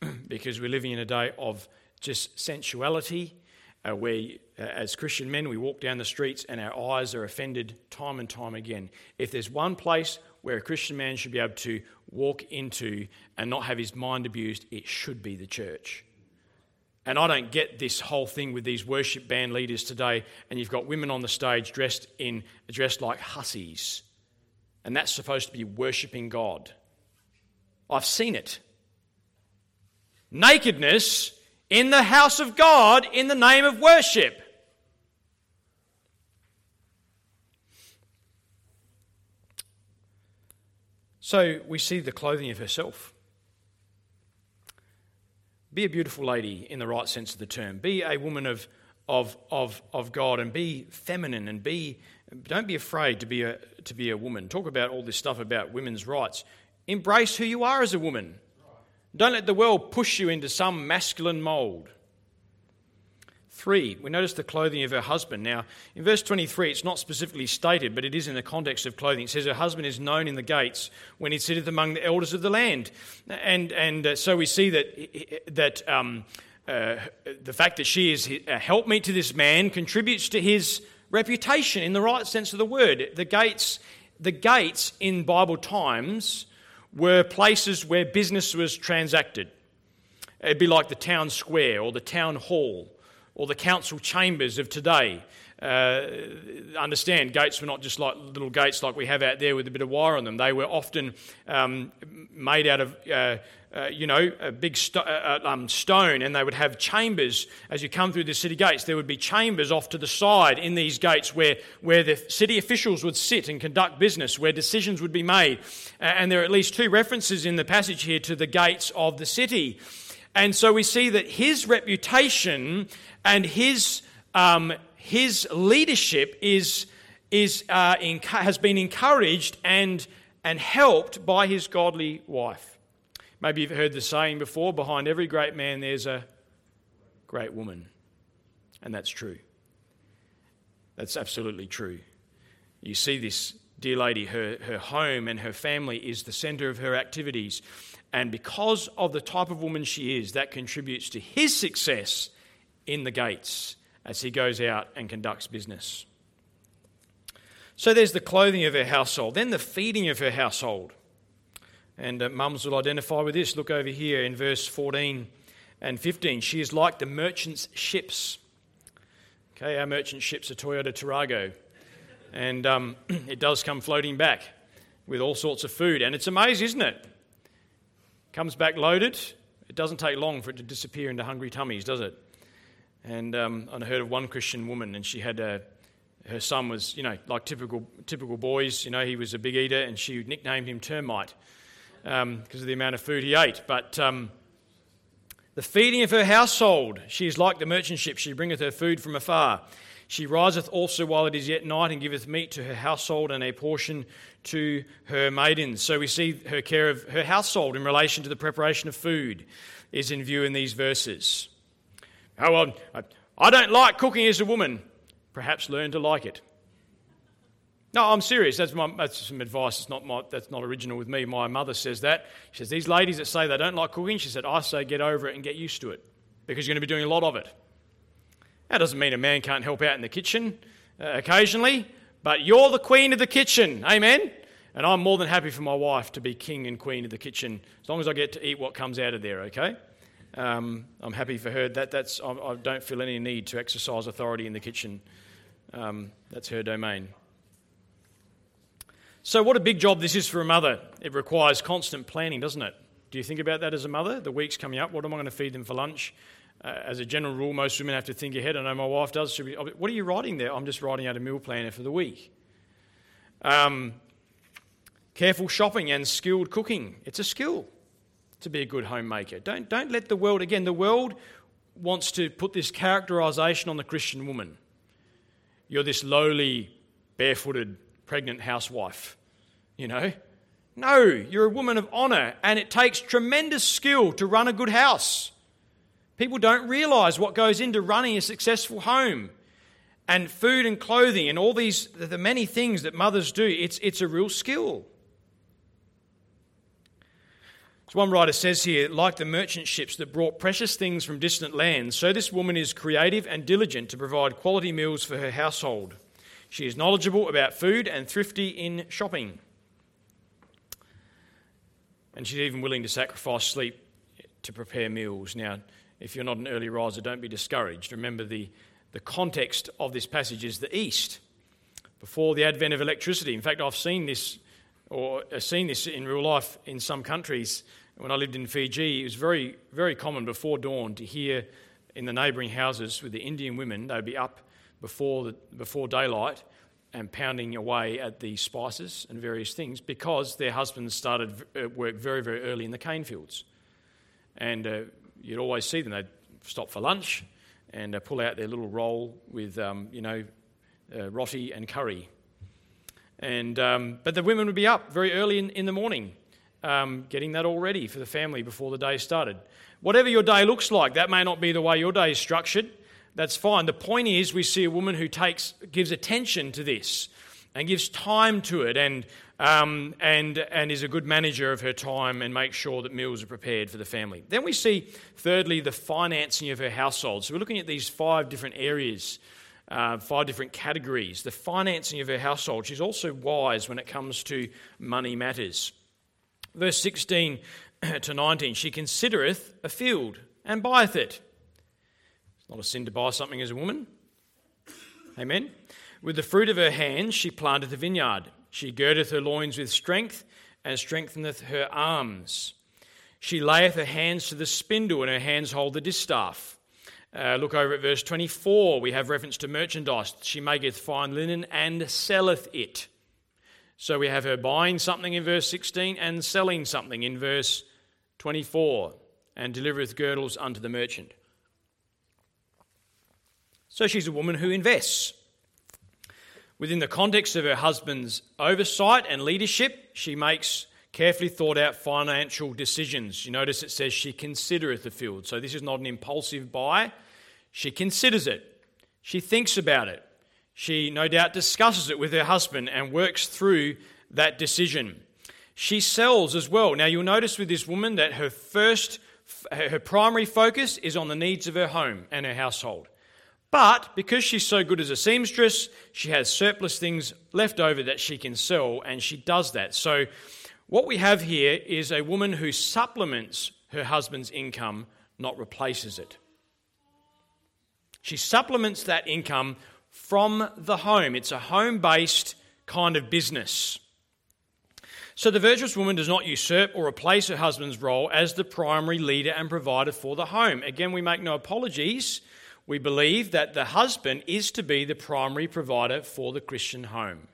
because we're living in a day of just sensuality uh, where, uh, as Christian men, we walk down the streets and our eyes are offended time and time again. If there's one place where a Christian man should be able to walk into and not have his mind abused, it should be the church. And I don't get this whole thing with these worship band leaders today, and you've got women on the stage dressed in dressed like hussies, and that's supposed to be worshiping God. I've seen it. Nakedness in the house of God in the name of worship. So we see the clothing of herself. Be a beautiful lady in the right sense of the term. Be a woman of, of, of, of God and be feminine and be, Don't be afraid to be a, to be a woman. Talk about all this stuff about women's rights. Embrace who you are as a woman. Don't let the world push you into some masculine mould. Three, we notice the clothing of her husband. Now, in verse 23, it's not specifically stated, but it is in the context of clothing. It says her husband is known in the gates when he sitteth among the elders of the land. And, and uh, so we see that, that um, uh, the fact that she is a helpmeet to this man contributes to his reputation in the right sense of the word. The gates, the gates in Bible times were places where business was transacted. It'd be like the town square or the town hall or the council chambers of today. Uh, understand, gates were not just like little gates like we have out there with a bit of wire on them. They were often um, made out of uh, uh, you know, a big uh, uh, um, stone, and they would have chambers as you come through the city gates. There would be chambers off to the side in these gates where, where the city officials would sit and conduct business, where decisions would be made. and there are at least two references in the passage here to the gates of the city. And so we see that his reputation and his, um, his leadership is, is, uh, has been encouraged and, and helped by his godly wife. Maybe you've heard the saying before behind every great man, there's a great woman. And that's true. That's absolutely true. You see this dear lady, her, her home and her family is the center of her activities. And because of the type of woman she is, that contributes to his success in the gates as he goes out and conducts business. So there's the clothing of her household, then the feeding of her household. And uh, mums will identify with this. Look over here in verse 14 and 15. She is like the merchant's ships. Okay, our merchant ships are Toyota Tarago. And um, it does come floating back with all sorts of food. And it's amazing, isn't it? Comes back loaded. It doesn't take long for it to disappear into hungry tummies, does it? And um, I heard of one Christian woman, and she had a, her son was, you know, like typical typical boys. You know, he was a big eater, and she nicknamed him Termite because um, of the amount of food he ate. But um, the feeding of her household, she is like the merchant ship, she bringeth her food from afar. She riseth also while it is yet night, and giveth meat to her household and a portion to her maidens. So we see her care of her household in relation to the preparation of food is in view in these verses. Oh, well, I don't like cooking as a woman. Perhaps learn to like it. No, I'm serious. That's, my, that's some advice. It's not my, that's not original with me. My mother says that. She says, These ladies that say they don't like cooking, she said, I say get over it and get used to it because you're going to be doing a lot of it. That doesn't mean a man can't help out in the kitchen uh, occasionally, but you're the queen of the kitchen. Amen? And I'm more than happy for my wife to be king and queen of the kitchen as long as I get to eat what comes out of there, okay? Um, I'm happy for her. That, that's, I, I, don't feel any need to exercise authority in the kitchen. Um, that's her domain. So, what a big job this is for a mother. It requires constant planning, doesn't it? Do you think about that as a mother? The week's coming up. What am I going to feed them for lunch? Uh, as a general rule, most women have to think ahead. I know my wife does. Be, what are you writing there? I'm just writing out a meal planner for the week. Um, careful shopping and skilled cooking. It's a skill to be a good homemaker. Don't, don't let the world, again, the world wants to put this characterization on the Christian woman. You're this lowly, barefooted, pregnant housewife you know. No, you're a woman of honor, and it takes tremendous skill to run a good house. People don't realize what goes into running a successful home and food and clothing and all these, the many things that mothers do. It's, it's a real skill. As one writer says here, like the merchant ships that brought precious things from distant lands, so this woman is creative and diligent to provide quality meals for her household. She is knowledgeable about food and thrifty in shopping. And she's even willing to sacrifice sleep to prepare meals. Now, if you're not an early riser, don't be discouraged. Remember, the, the context of this passage is the East, before the advent of electricity. In fact, I've seen this, or uh, seen this in real life in some countries. When I lived in Fiji, it was very, very common before dawn to hear in the neighbouring houses with the Indian women, they'd be up before, the, before daylight and pounding away at the spices and various things because their husbands started uh, work very, very early in the cane fields. And uh, you'd always see them. They'd stop for lunch and uh, pull out their little roll with, um, you know, uh, roti and curry And, um, but the women would be up very early in, in the morning, um, getting that all ready for the family before the day started. Whatever your day looks like, that may not be the way your day is structured. That's fine. The point is, we see a woman who takes, gives attention to this and gives time to it and, um, and, and is a good manager of her time and makes sure that meals are prepared for the family. Then we see, thirdly, the financing of her household. So we're looking at these five different areas uh, five different categories. The financing of her household. She's also wise when it comes to money matters. Verse 16 to 19 She considereth a field and buyeth it. It's not a sin to buy something as a woman. Amen. With the fruit of her hands she planteth a vineyard. She girdeth her loins with strength and strengtheneth her arms. She layeth her hands to the spindle, and her hands hold the distaff. Uh, look over at verse 24. We have reference to merchandise. She maketh fine linen and selleth it. So we have her buying something in verse 16 and selling something in verse 24, and delivereth girdles unto the merchant. So she's a woman who invests. Within the context of her husband's oversight and leadership, she makes carefully thought out financial decisions. You notice it says she considereth the field. So this is not an impulsive buy. She considers it, she thinks about it. She no doubt discusses it with her husband and works through that decision. She sells as well. Now you'll notice with this woman that her first her primary focus is on the needs of her home and her household. But because she's so good as a seamstress, she has surplus things left over that she can sell, and she does that. So what we have here is a woman who supplements her husband's income, not replaces it. She supplements that income from the home. It's a home based kind of business. So the virtuous woman does not usurp or replace her husband's role as the primary leader and provider for the home. Again, we make no apologies. We believe that the husband is to be the primary provider for the Christian home.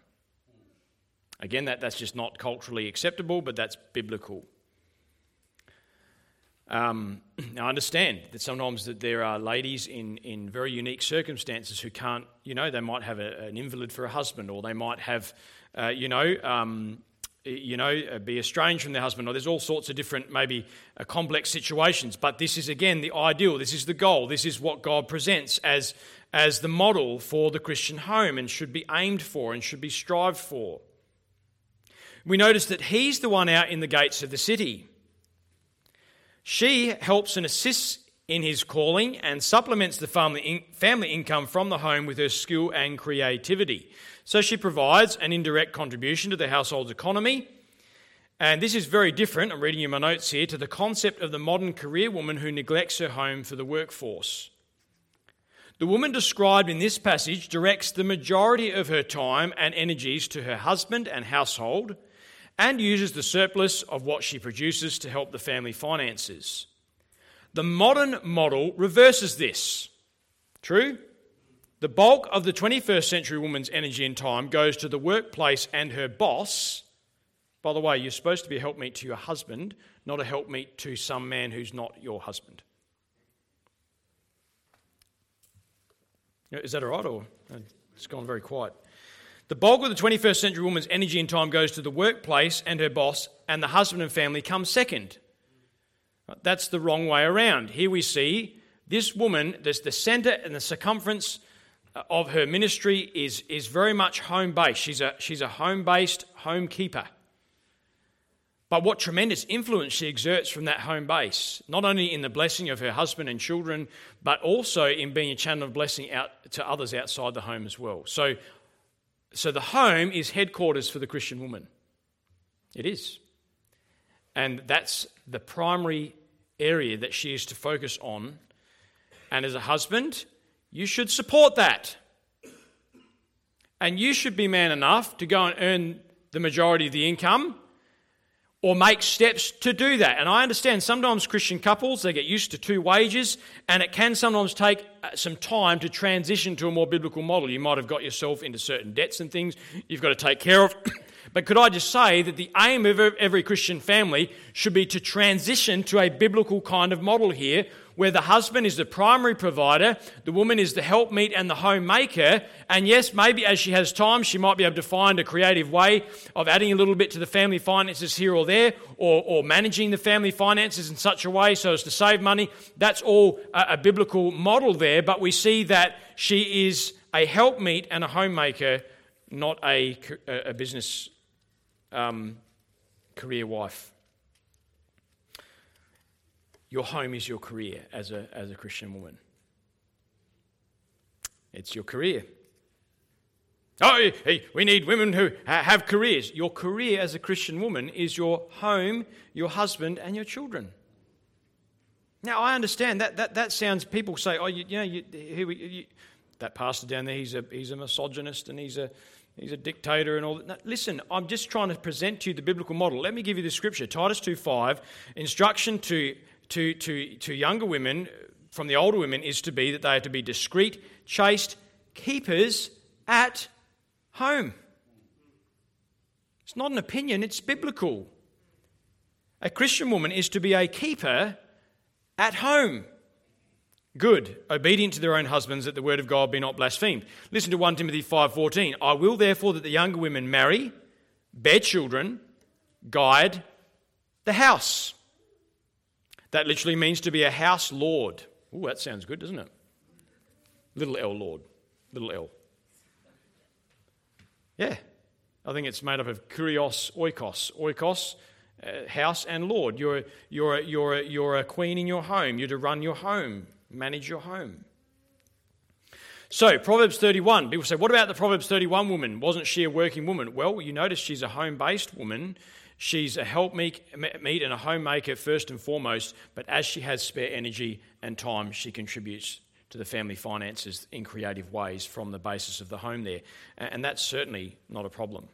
Again, that, that's just not culturally acceptable, but that's biblical. Um, I understand that sometimes that there are ladies in, in very unique circumstances who can't, you know, they might have a, an invalid for a husband, or they might have, uh, you know, um, you know, uh, be estranged from their husband, or there's all sorts of different, maybe uh, complex situations. But this is again the ideal. This is the goal. This is what God presents as as the model for the Christian home, and should be aimed for and should be strived for we notice that he's the one out in the gates of the city. She helps and assists in his calling and supplements the family, family income from the home with her skill and creativity. So she provides an indirect contribution to the household's economy. And this is very different, I'm reading you my notes here, to the concept of the modern career woman who neglects her home for the workforce. The woman described in this passage directs the majority of her time and energies to her husband and household and uses the surplus of what she produces to help the family finances. The modern model reverses this. True? The bulk of the 21st century woman's energy and time goes to the workplace and her boss. By the way, you're supposed to be a helpmeet to your husband, not a helpmeet to some man who's not your husband. Is that all right, or it's gone very quiet? The bulk of the 21st century woman's energy and time goes to the workplace and her boss, and the husband and family come second. That's the wrong way around. Here we see this woman, there's the center and the circumference uh, of her ministry is, is very much home based. She's a, she's a home based home keeper. But what tremendous influence she exerts from that home base, not only in the blessing of her husband and children, but also in being a channel of blessing out to others outside the home as well. So so the home is headquarters for the Christian woman. It is. And that's the primary area that she is to focus on. And as a husband, you should support that. And you should be man enough to go and earn the majority of the income or make steps to do that. And I understand sometimes Christian couples, they get used to two wages, and it can sometimes take uh, some time to transition to a more biblical model. You might have got yourself into certain debts and things you've got to take care of. but could I just say that the aim of every Christian family should be to transition to a biblical kind of model here where the husband is the primary provider, the woman is the helpmeet and the homemaker. And yes, maybe as she has time, she might be able to find a creative way of adding a little bit to the family finances here or there, or, or managing the family finances in such a way so as to save money. That's all a, a biblical model there, but we see that she is a helpmeet and a homemaker, not a, a business um, career wife. Your home is your career as a, as a Christian woman. It's your career. Oh, hey, we need women who have careers. Your career as a Christian woman is your home, your husband, and your children. Now, I understand that that, that sounds, people say, oh, you, you know, you, we, you, that pastor down there, he's a, he's a misogynist and he's a, he's a dictator and all that. Listen, I'm just trying to present to you the biblical model. Let me give you the scripture Titus 2.5, instruction to to, to, to younger women from the older women is to be that they are to be discreet, chaste keepers at home. It's not an opinion, it's biblical. A Christian woman is to be a keeper at home. Good, obedient to their own husbands, that the word of God be not blasphemed. Listen to 1 Timothy 5:14. I will therefore that the younger women marry, bear children, guide the house. That literally means to be a house lord. Oh, that sounds good, doesn't it? Little L Lord. Little L. Yeah. I think it's made up of kurios, oikos. Oikos, uh, house, and Lord. You're, you're, you're, you're a queen in your home. You're to run your home, manage your home. So, Proverbs 31. People say, what about the Proverbs 31 woman? Wasn't she a working woman? Well, you notice she's a home based woman She's a helpmeet and a homemaker first and foremost, but as she has spare energy and time, she contributes to the family finances in creative ways from the basis of the home there. And that's certainly not a problem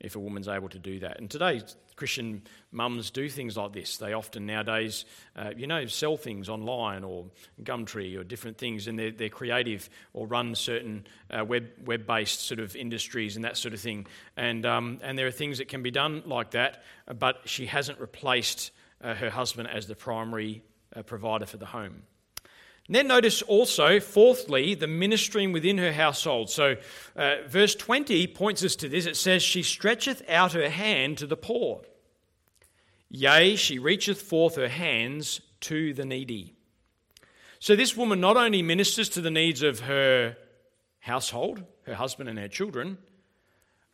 if a woman's able to do that. And today, Christian mums do things like this. They often nowadays, uh, you know, sell things online or Gumtree or different things, and they're, they're creative or run certain uh, web web based sort of industries and that sort of thing. And um, and there are things that can be done like that, but she hasn't replaced uh, her husband as the primary uh, provider for the home. Then notice also, fourthly, the ministering within her household. So, uh, verse 20 points us to this. It says, She stretcheth out her hand to the poor. Yea, she reacheth forth her hands to the needy. So, this woman not only ministers to the needs of her household, her husband, and her children,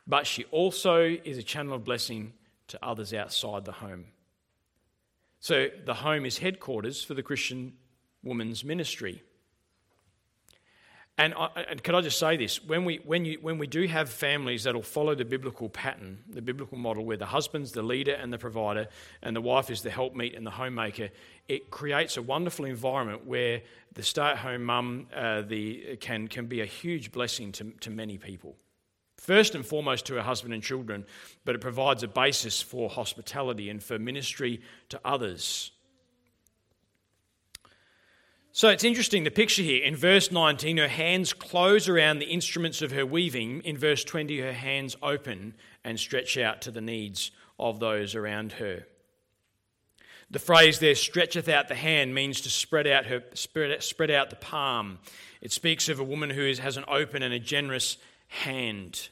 but she also is a channel of blessing to others outside the home. So, the home is headquarters for the Christian woman's ministry. And, I, and could I just say this? When we, when, you, when we do have families that'll follow the biblical pattern, the biblical model, where the husband's the leader and the provider, and the wife is the helpmeet and the homemaker, it creates a wonderful environment where the stay at home mum uh, the, can, can be a huge blessing to, to many people. First and foremost to her husband and children, but it provides a basis for hospitality and for ministry to others. So it's interesting the picture here. In verse 19, her hands close around the instruments of her weaving. In verse 20, her hands open and stretch out to the needs of those around her. The phrase there, stretcheth out the hand, means to spread out, her, spread, spread out the palm. It speaks of a woman who has an open and a generous hand.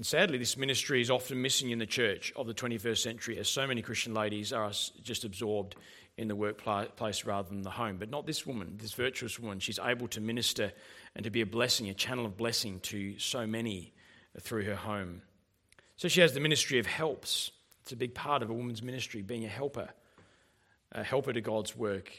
And sadly, this ministry is often missing in the church of the 21st century, as so many Christian ladies are just absorbed in the workplace rather than the home. But not this woman, this virtuous woman. She's able to minister and to be a blessing, a channel of blessing to so many through her home. So she has the ministry of helps. It's a big part of a woman's ministry, being a helper, a helper to God's work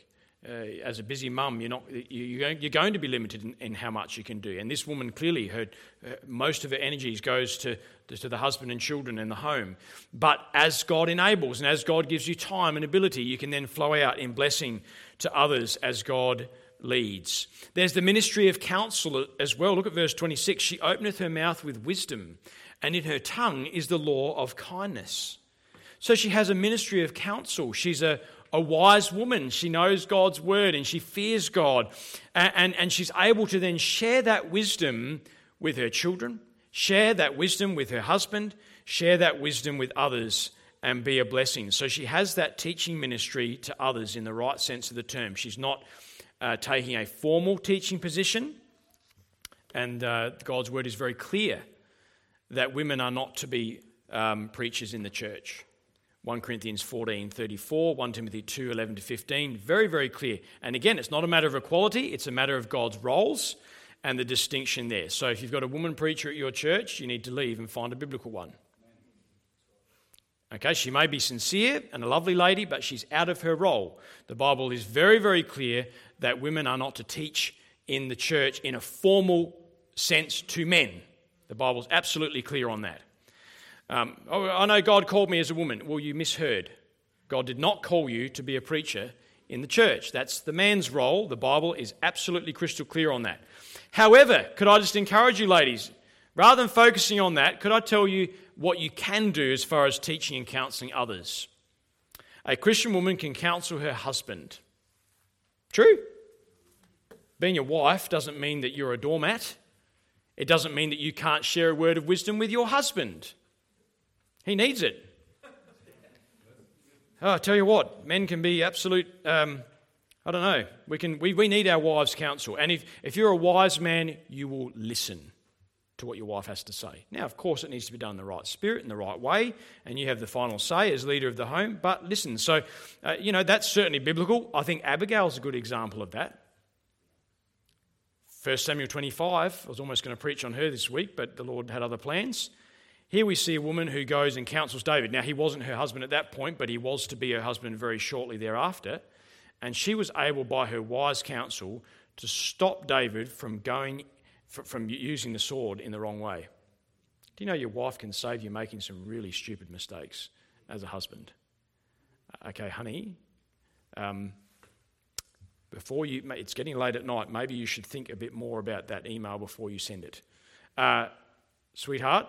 uh, as a busy mum, you're, not, you're going to be limited in, in, how much you can do. And this woman clearly, her, her, most of her energies goes to, to the husband and children and the home. But as God enables and as God gives you time and ability, you can then flow out in blessing to others as God leads. There's the ministry of counsel as well. Look at verse 26. She openeth her mouth with wisdom, and in her tongue is the law of kindness. So she has a ministry of counsel. She's a a wise woman. She knows God's word and she fears God. And, and, and, she's able to then share that wisdom with her children, share that wisdom with her husband, share that wisdom with others and be a blessing. So she has that teaching ministry to others in the right sense of the term. She's not uh, taking a formal teaching position, and uh, God's word is very clear that women are not to be um, preachers in the church. 1 Corinthians 14 34, 1 Timothy 2 11 to 15, very, very clear. And again, it's not a matter of equality, it's a matter of God's roles and the distinction there. So if you've got a woman preacher at your church, you need to leave and find a biblical one. Okay, she may be sincere and a lovely lady, but she's out of her role. The Bible is very, very clear that women are not to teach in the church in a formal sense to men. The Bible's absolutely clear on that. Um, oh, I know God called me as a woman. Well, you misheard. God did not call you to be a preacher in the church. That's the man's role. The Bible is absolutely crystal clear on that. However, could I just encourage you, ladies, rather than focusing on that, could I tell you what you can do as far as teaching and counseling others? A Christian woman can counsel her husband. True. Being a wife doesn't mean that you're a doormat. It doesn't mean that you can't share a word of wisdom with your husband. He needs it. Oh, I tell you what, men can be absolute um, I don't know. We, can, we, we need our wives' counsel. And if, if you're a wise man, you will listen to what your wife has to say. Now, of course, it needs to be done in the right spirit, in the right way, and you have the final say as leader of the home. But listen, so, uh, you know, that's certainly biblical. I think Abigail's a good example of that. 1 Samuel 25, I was almost going to preach on her this week, but the Lord had other plans. Here we see a woman who goes and counsels David. Now, he wasn't her husband at that point, but he was to be her husband very shortly thereafter. And she was able, by her wise counsel, to stop David from going from using the sword in the wrong way. Do you know your wife can save you making some really stupid mistakes as a husband? Uh, okay, honey, um, before you, it's getting late at night. Maybe you should think a bit more about that email before you send it. Uh, sweetheart,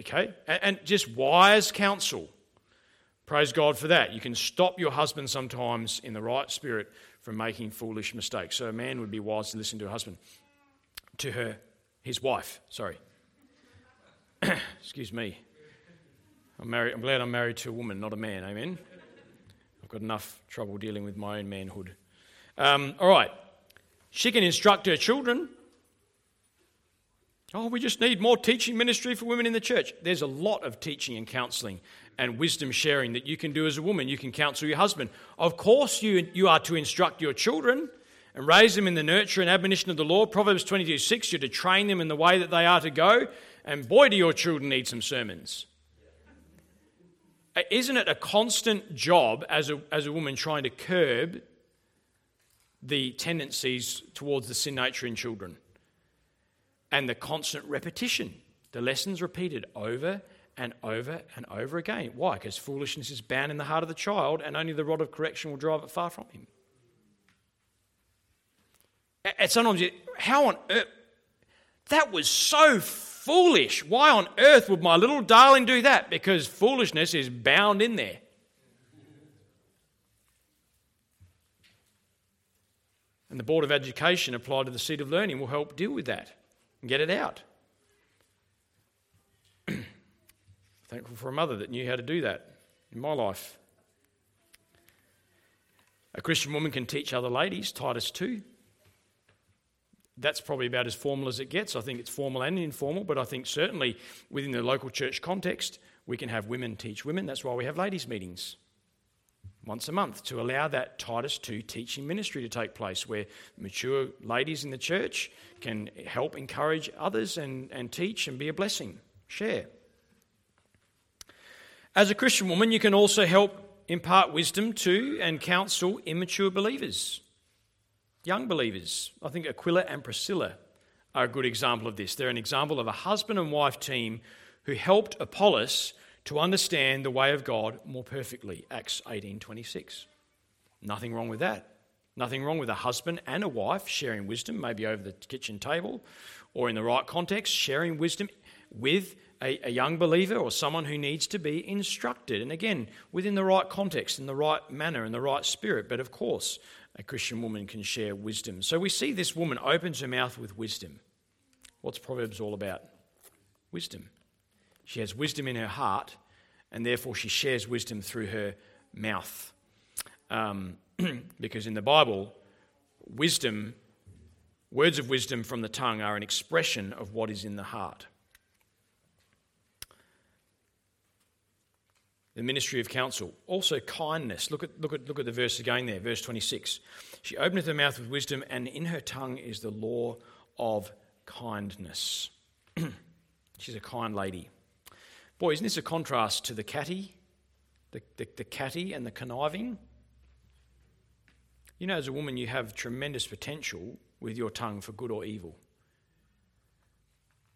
okay, and, just wise counsel. Praise God for that. You can stop your husband sometimes in the right spirit from making foolish mistakes. So a man would be wise to listen to a husband, to her, his wife, sorry. Excuse me. I'm, married, I'm glad I'm married to a woman, not a man. Amen. I've got enough trouble dealing with my own manhood. Um, all right. She can instruct her children. Oh, we just need more teaching ministry for women in the church. There's a lot of teaching and counselling and wisdom sharing that you can do as a woman. You can counsel your husband. Of course, you, you are to instruct your children and raise them in the nurture and admonition of the Lord. Proverbs 22 6, you're to train them in the way that they are to go. And boy, do your children need some sermons. Uh, isn't it a constant job as a, as a woman trying to curb the tendencies towards the sin nature in children? And the constant repetition, the lessons repeated over and over and over again. Why? Because foolishness is bound in the heart of the child, and only the rod of correction will drive it far from him. And sometimes, you, how on earth? That was so foolish. Why on earth would my little darling do that? Because foolishness is bound in there. And the Board of Education applied to the seat of learning will help deal with that get it out. Thankful for a mother that knew how to do that in my life. A Christian woman can teach other ladies, Titus 2. That's probably about as formal as it gets. I think it's formal and informal, but I think certainly within the local church context, we can have women teach women. That's why we have ladies' meetings once a month to allow that Titus 2 teaching ministry to take place, where mature ladies in the church can help encourage others and, and teach and be a blessing, share. As a Christian woman, you can also help impart wisdom to and counsel immature believers, young believers. I think Aquila and Priscilla are a good example of this. They're an example of a husband and wife team who helped Apollos to understand the way of God more perfectly. Acts 18:26. Nothing wrong with that. Nothing wrong with a husband and a wife sharing wisdom, maybe over the kitchen table or in the right context, sharing wisdom with a, a, young believer or someone who needs to be instructed. And again, within the right context, in the right manner, in the right spirit. But of course, a Christian woman can share wisdom. So we see this woman opens her mouth with wisdom. What's Proverbs all about? Wisdom. She has wisdom in her heart, and therefore she shares wisdom through her mouth. Um, because in the Bible, wisdom, words of wisdom from the tongue are an expression of what is in the heart. The ministry of counsel. Also, kindness. Look at, look, at, look at the verse again there, verse 26. She openeth her mouth with wisdom, and in her tongue is the law of kindness. She's a kind lady. Boy, isn't this a contrast to the catty? The, the, the catty and the conniving? You know, as a woman, you have tremendous potential with your tongue for good or evil.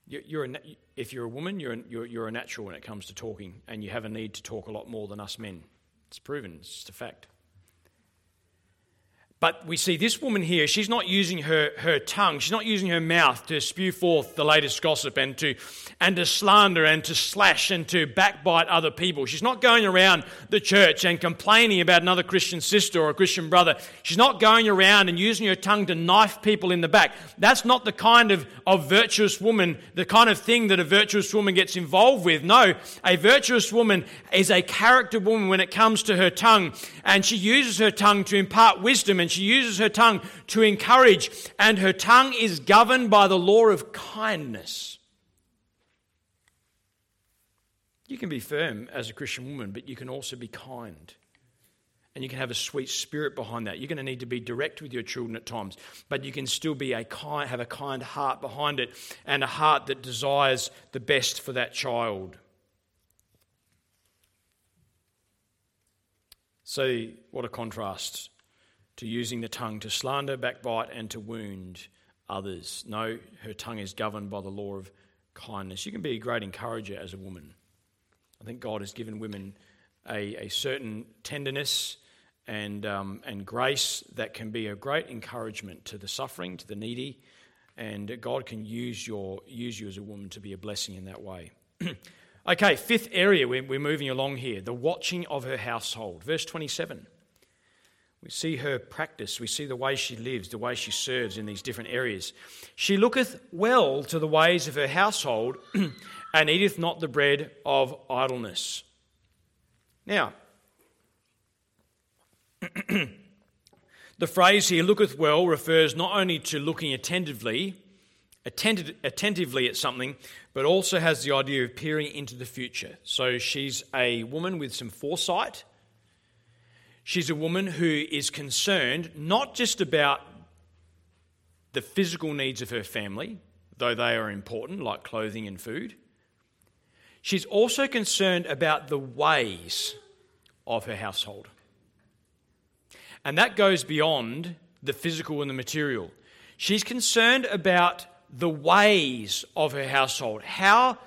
You're a, if you're a woman, you're a, you're, you're a natural when it comes to talking, and you have a need to talk a lot more than us men. It's proven, it's just a fact. But we see this woman here, she's not using her, her tongue, she's not using her mouth to spew forth the latest gossip and to, and to slander and to slash and to backbite other people. She's not going around the church and complaining about another Christian sister or a Christian brother. She's not going around and using her tongue to knife people in the back. That's not the kind of, of virtuous woman, the kind of thing that a virtuous woman gets involved with. No, a virtuous woman is a character woman when it comes to her tongue, and she uses her tongue to impart wisdom and and she uses her tongue to encourage, and her tongue is governed by the law of kindness. You can be firm as a Christian woman, but you can also be kind. And you can have a sweet spirit behind that. You're going to need to be direct with your children at times, but you can still be a kind, have a kind heart behind it and a heart that desires the best for that child. So, what a contrast to using the tongue to slander, backbite, and to wound others. No, her tongue is governed by the law of kindness. You can be a great encourager as a woman. I think God has given women a, a certain tenderness and, um, and grace that can be a great encouragement to the suffering, to the needy, and God can use, your, use you as a woman to be a blessing in that way. okay, fifth area we're, we're moving along here the watching of her household. Verse 27. We see her practice. We see the way she lives, the way she serves in these different areas. She looketh well to the ways of her household and eateth not the bread of idleness. Now, the phrase here, looketh well, refers not only to looking attentively, attentive, attentively at something, but also has the idea of peering into the future. So she's a woman with some foresight She's a woman who is concerned not just about the physical needs of her family, though they are important, like clothing and food. She's also concerned about the ways of her household. And that goes beyond the physical and the material. She's concerned about the ways of her household, how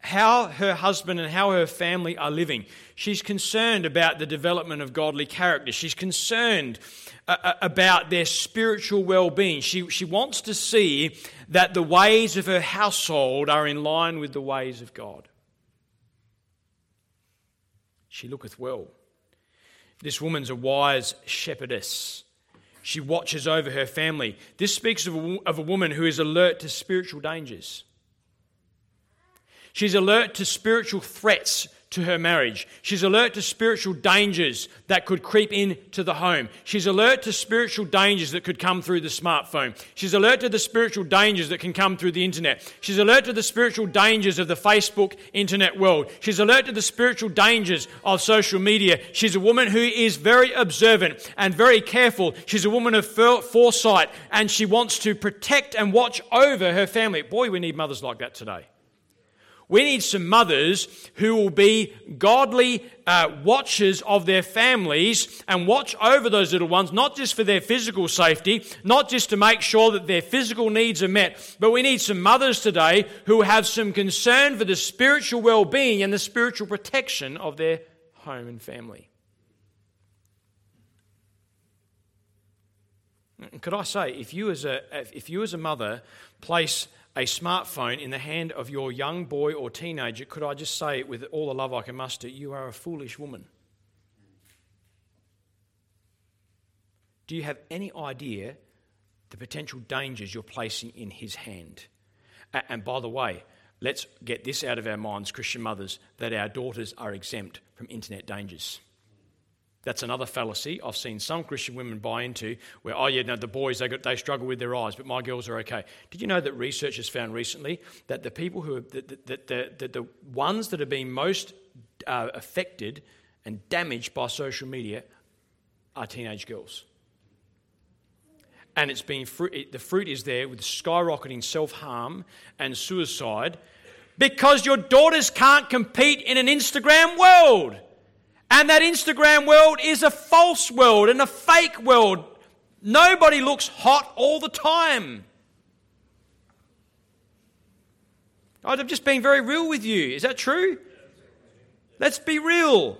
how her husband and how her family are living. She's concerned about the development of godly character. She's concerned uh, uh, about their spiritual well being. She, she wants to see that the ways of her household are in line with the ways of God. She looketh well. This woman's a wise shepherdess. She watches over her family. This speaks of a, of a woman who is alert to spiritual dangers. She's alert to spiritual threats to her marriage. She's alert to spiritual dangers that could creep into the home. She's alert to spiritual dangers that could come through the smartphone. She's alert to the spiritual dangers that can come through the internet. She's alert to the spiritual dangers of the Facebook internet world. She's alert to the spiritual dangers of social media. She's a woman who is very observant and very careful. She's a woman of foresight and she wants to protect and watch over her family. Boy, we need mothers like that today. We need some mothers who will be godly uh, watchers of their families and watch over those little ones, not just for their physical safety, not just to make sure that their physical needs are met, but we need some mothers today who have some concern for the spiritual well being and the spiritual protection of their home and family. Could I say, if you as a, if you as a mother place a smartphone in the hand of your young boy or teenager, could I just say it with all the love I can muster, you are a foolish woman. Do you have any idea the potential dangers you're placing in his hand? And by the way, let's get this out of our minds, Christian mothers, that our daughters are exempt from internet dangers. That's another fallacy I've seen some Christian women buy into where, oh, yeah, no, the boys, they, got, they struggle with their eyes, but my girls are okay. Did you know that research has found recently that the people who are, that, that the ones that are being most uh, affected and damaged by social media are teenage girls? And it's been the fruit is there with skyrocketing self harm and suicide because your daughters can't compete in an Instagram world. And that Instagram world is a false world and a fake world. Nobody looks hot all the time. I've just been very real with you. Is that true? Let's be real.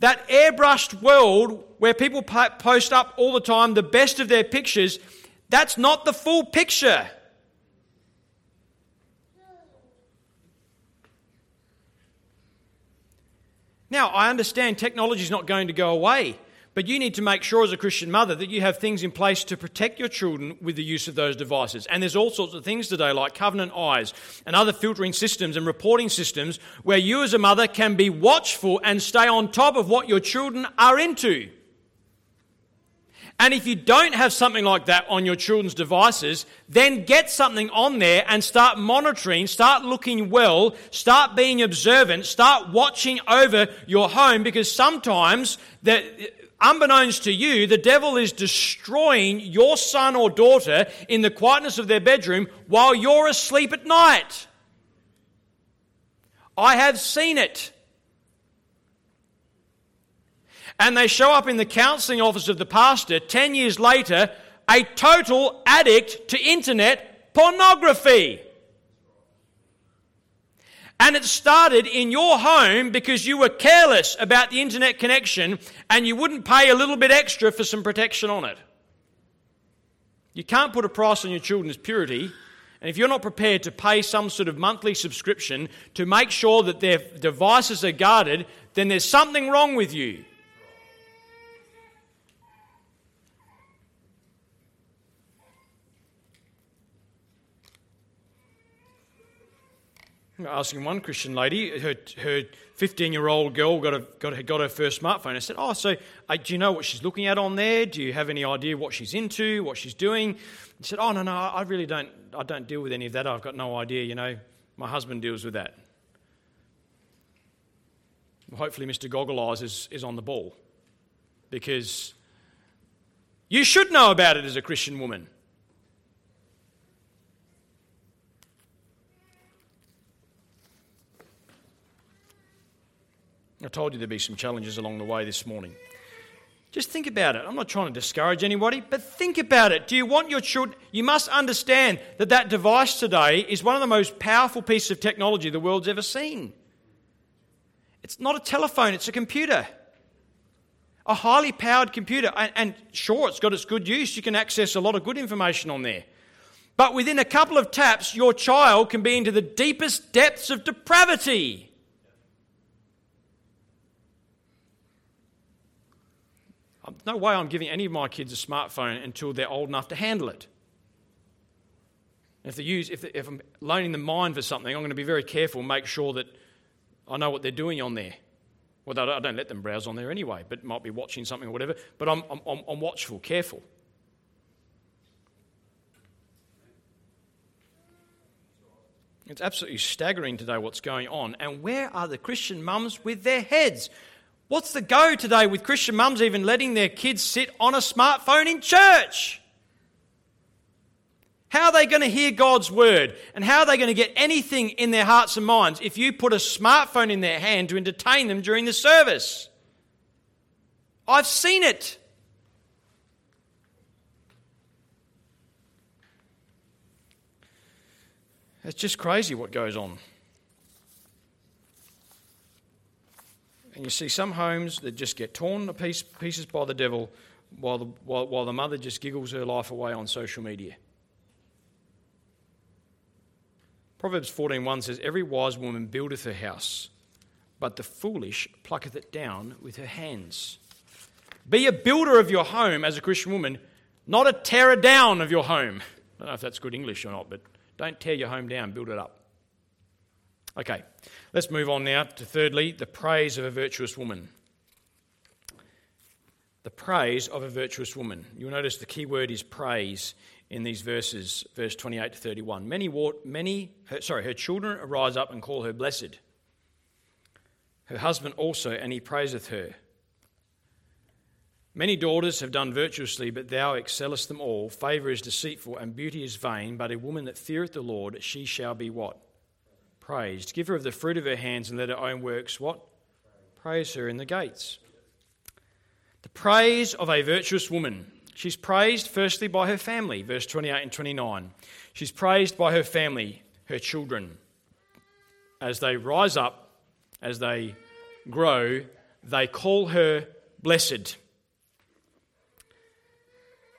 That airbrushed world where people post up all the time the best of their pictures, that's not the full picture. Now, I understand technology is not going to go away, but you need to make sure as a Christian mother that you have things in place to protect your children with the use of those devices. And there's all sorts of things today like Covenant Eyes and other filtering systems and reporting systems where you as a mother can be watchful and stay on top of what your children are into. And if you don't have something like that on your children's devices, then get something on there and start monitoring, start looking well, start being observant, start watching over your home because sometimes unbeknownst to you, the devil is destroying your son or daughter in the quietness of their bedroom while you're asleep at night. I have seen it and they show up in the counselling office of the pastor 10 years later, a total addict to internet pornography. And it started in your home because you were careless about the internet connection and you wouldn't pay a little bit extra for some protection on it. You can't put a price on your children's purity. And if you're not prepared to pay some sort of monthly subscription to make sure that their devices are guarded, then there's something wrong with you. Asking one Christian lady, her, her 15 year old girl got, a, got, got her first smartphone. I said, Oh, so uh, do you know what she's looking at on there? Do you have any idea what she's into, what she's doing? She said, Oh, no, no, I really don't, I don't deal with any of that. I've got no idea. You know, my husband deals with that. hopefully, Mr. Goggle Eyes is, is on the ball because you should know about it as a Christian woman. I told you there'd be some challenges along the way this morning. Just think about it. I'm not trying to discourage anybody, but think about it. Do you want your children? You must understand that that device today is one of the most powerful pieces of technology the world's ever seen. It's not a telephone, it's a computer. A highly powered computer. And, and sure, it's got its good use. You can access a lot of good information on there. But within a couple of taps, your child can be into the deepest depths of depravity. No way I'm giving any of my kids a smartphone until they're old enough to handle it. If, they use, if, they, if I'm loaning them mine for something, I'm going to be very careful and make sure that I know what they're doing on there. Well, I don't let them browse on there anyway, but might be watching something or whatever. But I'm, I'm, I'm watchful, careful. It's absolutely staggering today what's going on. And where are the Christian mums with their heads? What's the go today with Christian mums even letting their kids sit on a smartphone in church? How are they going to hear God's word? And how are they going to get anything in their hearts and minds if you put a smartphone in their hand to entertain them during the service? I've seen it. It's just crazy what goes on. And you see some homes that just get torn to piece, pieces by the devil while the, while, while the mother just giggles her life away on social media. Proverbs 14.1 says, Every wise woman buildeth her house, but the foolish plucketh it down with her hands. Be a builder of your home as a Christian woman, not a tearer down of your home. I don't know if that's good English or not, but don't tear your home down, build it up. Okay, let's move on now to thirdly, the praise of a virtuous woman. The praise of a virtuous woman. You'll notice the key word is praise in these verses, verse 28 to 31. Many, many her, sorry, her children arise up and call her blessed. Her husband also, and he praiseth her. Many daughters have done virtuously, but thou excellest them all. Favour is deceitful, and beauty is vain, but a woman that feareth the Lord, she shall be what? Praised. Give her of the fruit of her hands, and let her own works what? Praise her in the gates. The praise of a virtuous woman. She's praised firstly by her family, verse 28 and 29. She's praised by her family, her children. As they rise up, as they grow, they call her blessed.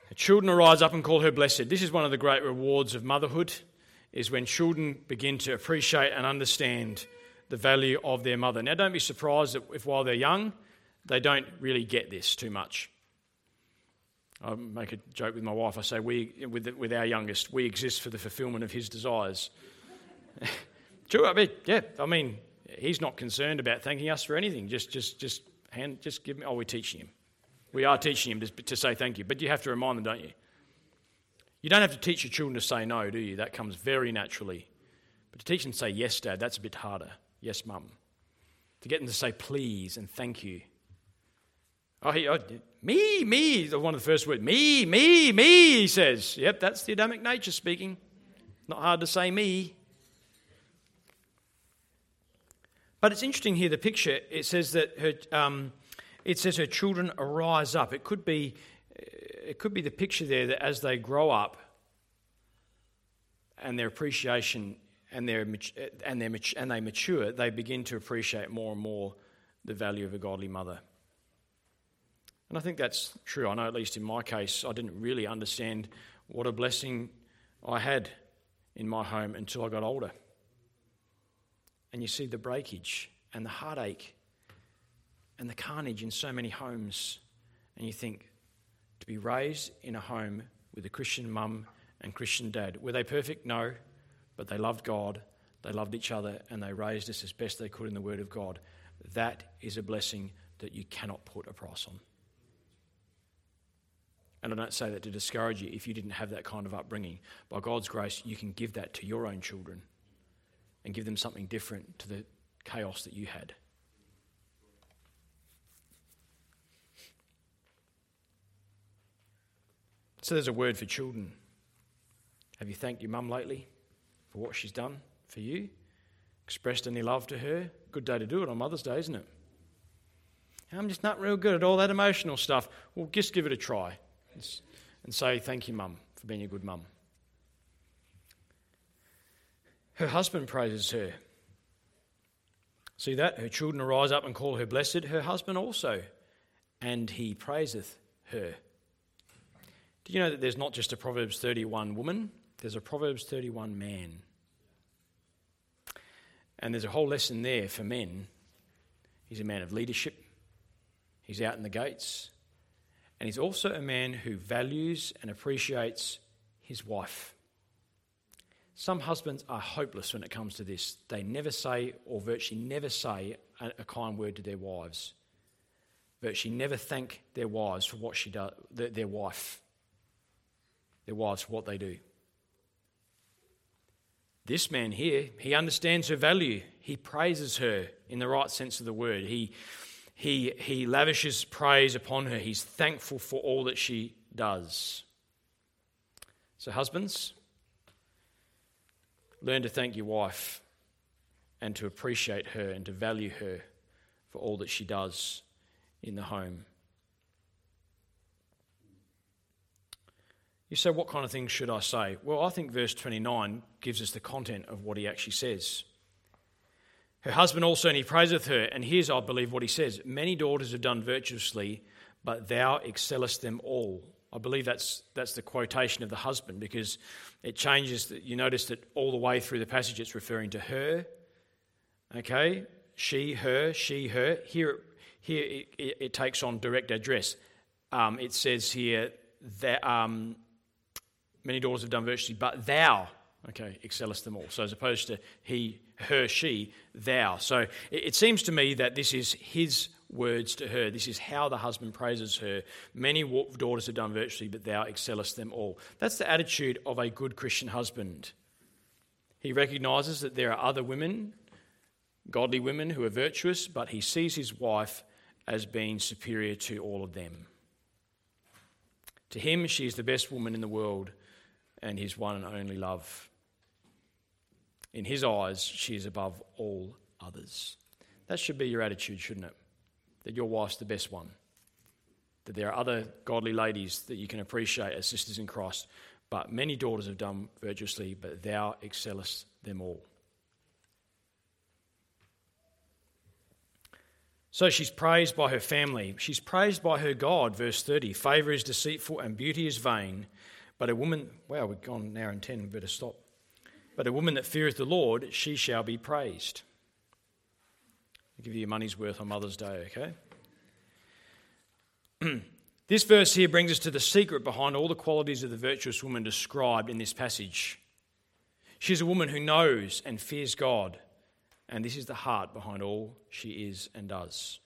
Her children rise up and call her blessed. This is one of the great rewards of motherhood, is when children begin to appreciate and understand the value of their mother. Now, don't be surprised if while they're young, they don't really get this too much. I make a joke with my wife. I say, we, with, with our youngest, we exist for the fulfillment of his desires. True, I mean, yeah, I mean, he's not concerned about thanking us for anything. Just, just, just, hand, just give me, oh, we're teaching him. We are teaching him to, to say thank you, but you have to remind them, don't you? You don't have to teach your children to say no, do you? That comes very naturally. But to teach them to say yes, dad, that's a bit harder. Yes, mum. To get them to say please and thank you Oh, he, oh, me, me, one of the first words. Me, me, me, he says. Yep, that's the Adamic nature speaking. Not hard to say me. But it's interesting here, the picture. It says that her, um, it says her children arise up. It could be, it could be the picture there that as they grow up and their appreciation and, their, and, their, and they mature, they begin to appreciate more and more the value of a godly mother. And I think that's true. I know, at least in my case, I didn't really understand what a blessing I had in my home until I got older. And you see the breakage and the heartache and the carnage in so many homes. And you think, to be raised in a home with a Christian mum and Christian dad, were they perfect? No. But they loved God, they loved each other, and they raised us as best they could in the Word of God. That is a blessing that you cannot put a price on. And I don't say that to discourage you if you didn't have that kind of upbringing. By God's grace, you can give that to your own children and give them something different to the chaos that you had. So there's a word for children. Have you thanked your mum lately for what she's done for you? Expressed any love to her? Good day to do it on Mother's Day, isn't it? I'm just not real good at all that emotional stuff. Well, just give it a try and say, Thank you, Mum, for being a good mum. Her husband praises her. See that? Her children arise up and call her blessed, her husband also, and he praiseth her. Do you know that there's not just a Proverbs 31 woman, there's a Proverbs 31 man? And there's a whole lesson there for men. He's a man of leadership, he's out in the gates, and he's also a man who values and appreciates his wife. Some husbands are hopeless when it comes to this. They never say, or virtually never say, a, kind word to their wives. Virtually never thank their wives for what she does, their wife, their wives what they do. This man here, he understands her value. He praises her in the right sense of the word. He he, he lavishes praise upon her. He's thankful for all that she does. So, husbands, learn to thank your wife and to appreciate her and to value her for all that she does in the home. You say, what kind of things should I say? Well, I think verse 29 gives us the content of what he actually says. Her husband also, and he praiseth her. And here's, I believe, what he says Many daughters have done virtuously, but thou excellest them all. I believe that's, that's the quotation of the husband because it changes. That you notice that all the way through the passage it's referring to her. Okay? She, her, she, her. Here, here it, it, it takes on direct address. Um, it says here that um, many daughters have done virtuously, but thou okay, excellest them all. So as opposed to he, her, she, thou. So it, it seems to me that this is his words to her. This is how the husband praises her. Many daughters have done virtually, but thou excellest them all. That's the attitude of a good Christian husband. He recognizes that there are other women, godly women, who are virtuous, but he sees his wife as being superior to all of them. To him, she is the best woman in the world and his one and only love. In his eyes, she is above all others. That should be your attitude, shouldn't it? That your wife's the best one. That there are other godly ladies that you can appreciate as sisters in Christ, but many daughters have done virtuously, but thou excellest them all. So she's praised by her family. She's praised by her God, verse 30. Favour is deceitful and beauty is vain. But a woman, wow, we've gone an hour and ten, better stop. But a woman that feareth the Lord, she shall be praised. I'll give you your money's worth on Mother's Day, okay? this verse here brings us to the secret behind all the qualities of the virtuous woman described in this passage. She's a woman who knows and fears God, and this is the heart behind all she is and does.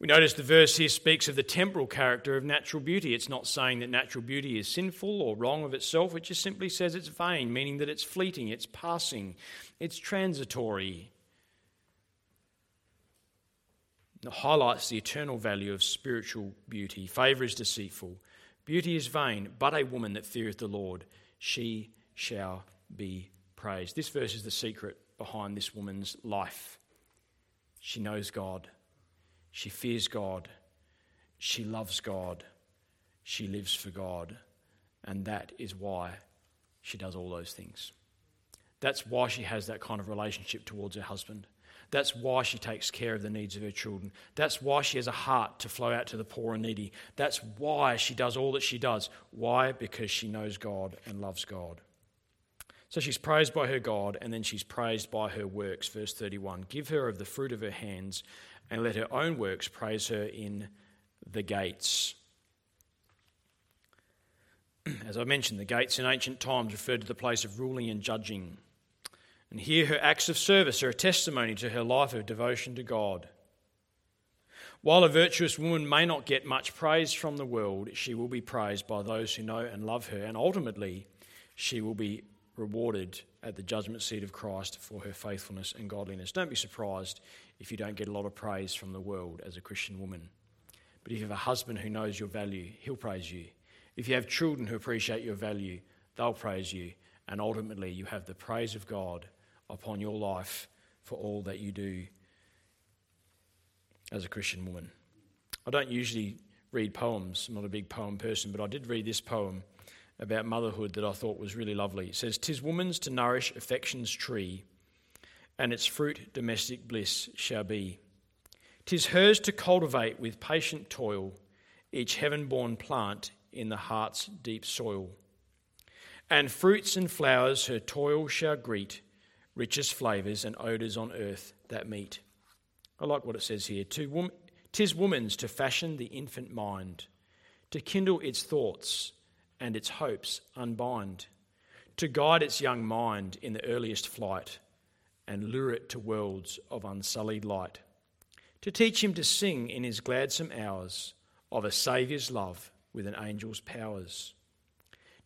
We notice the verse here speaks of the temporal character of natural beauty. It's not saying that natural beauty is sinful or wrong of itself, it just simply says it's vain, meaning that it's fleeting, it's passing, it's transitory. It highlights the eternal value of spiritual beauty. Favour is deceitful, beauty is vain, but a woman that feareth the Lord, she shall be praised. This verse is the secret behind this woman's life. She knows God. She fears God. She loves God. She lives for God. And that is why she does all those things. That's why she has that kind of relationship towards her husband. That's why she takes care of the needs of her children. That's why she has a heart to flow out to the poor and needy. That's why she does all that she does. Why? Because she knows God and loves God. So she's praised by her God, and then she's praised by her works. Verse 31 Give her of the fruit of her hands, and let her own works praise her in the gates. As I mentioned, the gates in ancient times referred to the place of ruling and judging. And here her acts of service are a testimony to her life of devotion to God. While a virtuous woman may not get much praise from the world, she will be praised by those who know and love her, and ultimately, she will be rewarded at the judgment seat of Christ for her faithfulness and godliness. Don't be surprised if you don't get a lot of praise from the world as a Christian woman. But if you have a husband who knows your value, he'll praise you. If you have children who appreciate your value, they'll praise you. And ultimately, you have the praise of God upon your life for all that you do as a Christian woman. I don't usually read poems, I'm not a big poem person, but I did read this poem about motherhood that I thought was really lovely. It says, Tis woman's to nourish affection's tree and its fruit domestic bliss shall be. Tis hers to cultivate with patient toil each heaven born plant in the heart's deep soil. And fruits and flowers her toil shall greet, richest flavours and odours on earth that meet. I like what it says here. Tis woman's to fashion the infant mind, to kindle its thoughts and its hopes unbind, to guide its young mind in the earliest flight and lure it to worlds of unsullied light, to teach him to sing in his gladsome hours of a Saviour's love with an angel's powers.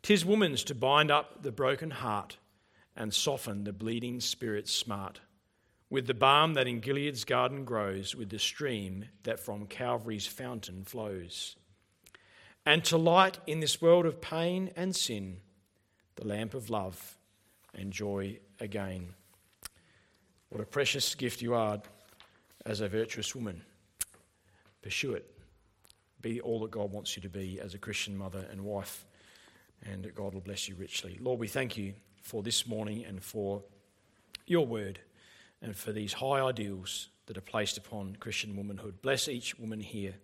Tis woman's to bind up the broken heart and soften the bleeding spirit's smart, with the balm that in Gilead's garden grows, with the stream that from Calvary's fountain flows, and to light in this world of pain and sin the lamp of love and joy again. What a precious gift you are as a virtuous woman. Pursue it. Be all that God wants you to be as a Christian mother and wife, and God will bless you richly. Lord, we thank you for this morning and for your word and for these high ideals that are placed upon Christian womanhood. Bless each woman here.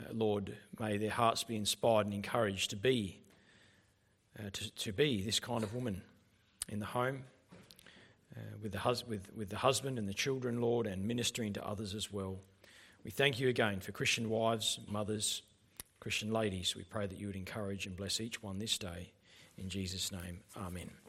Uh, Lord, may their hearts be inspired and encouraged to be, uh, to, to be this kind of woman in the home uh, with, the hus- with, with the husband and the children, Lord, and ministering to others as well. We thank you again for Christian wives, mothers, Christian ladies. We pray that you would encourage and bless each one this day. In Jesus' name, amen.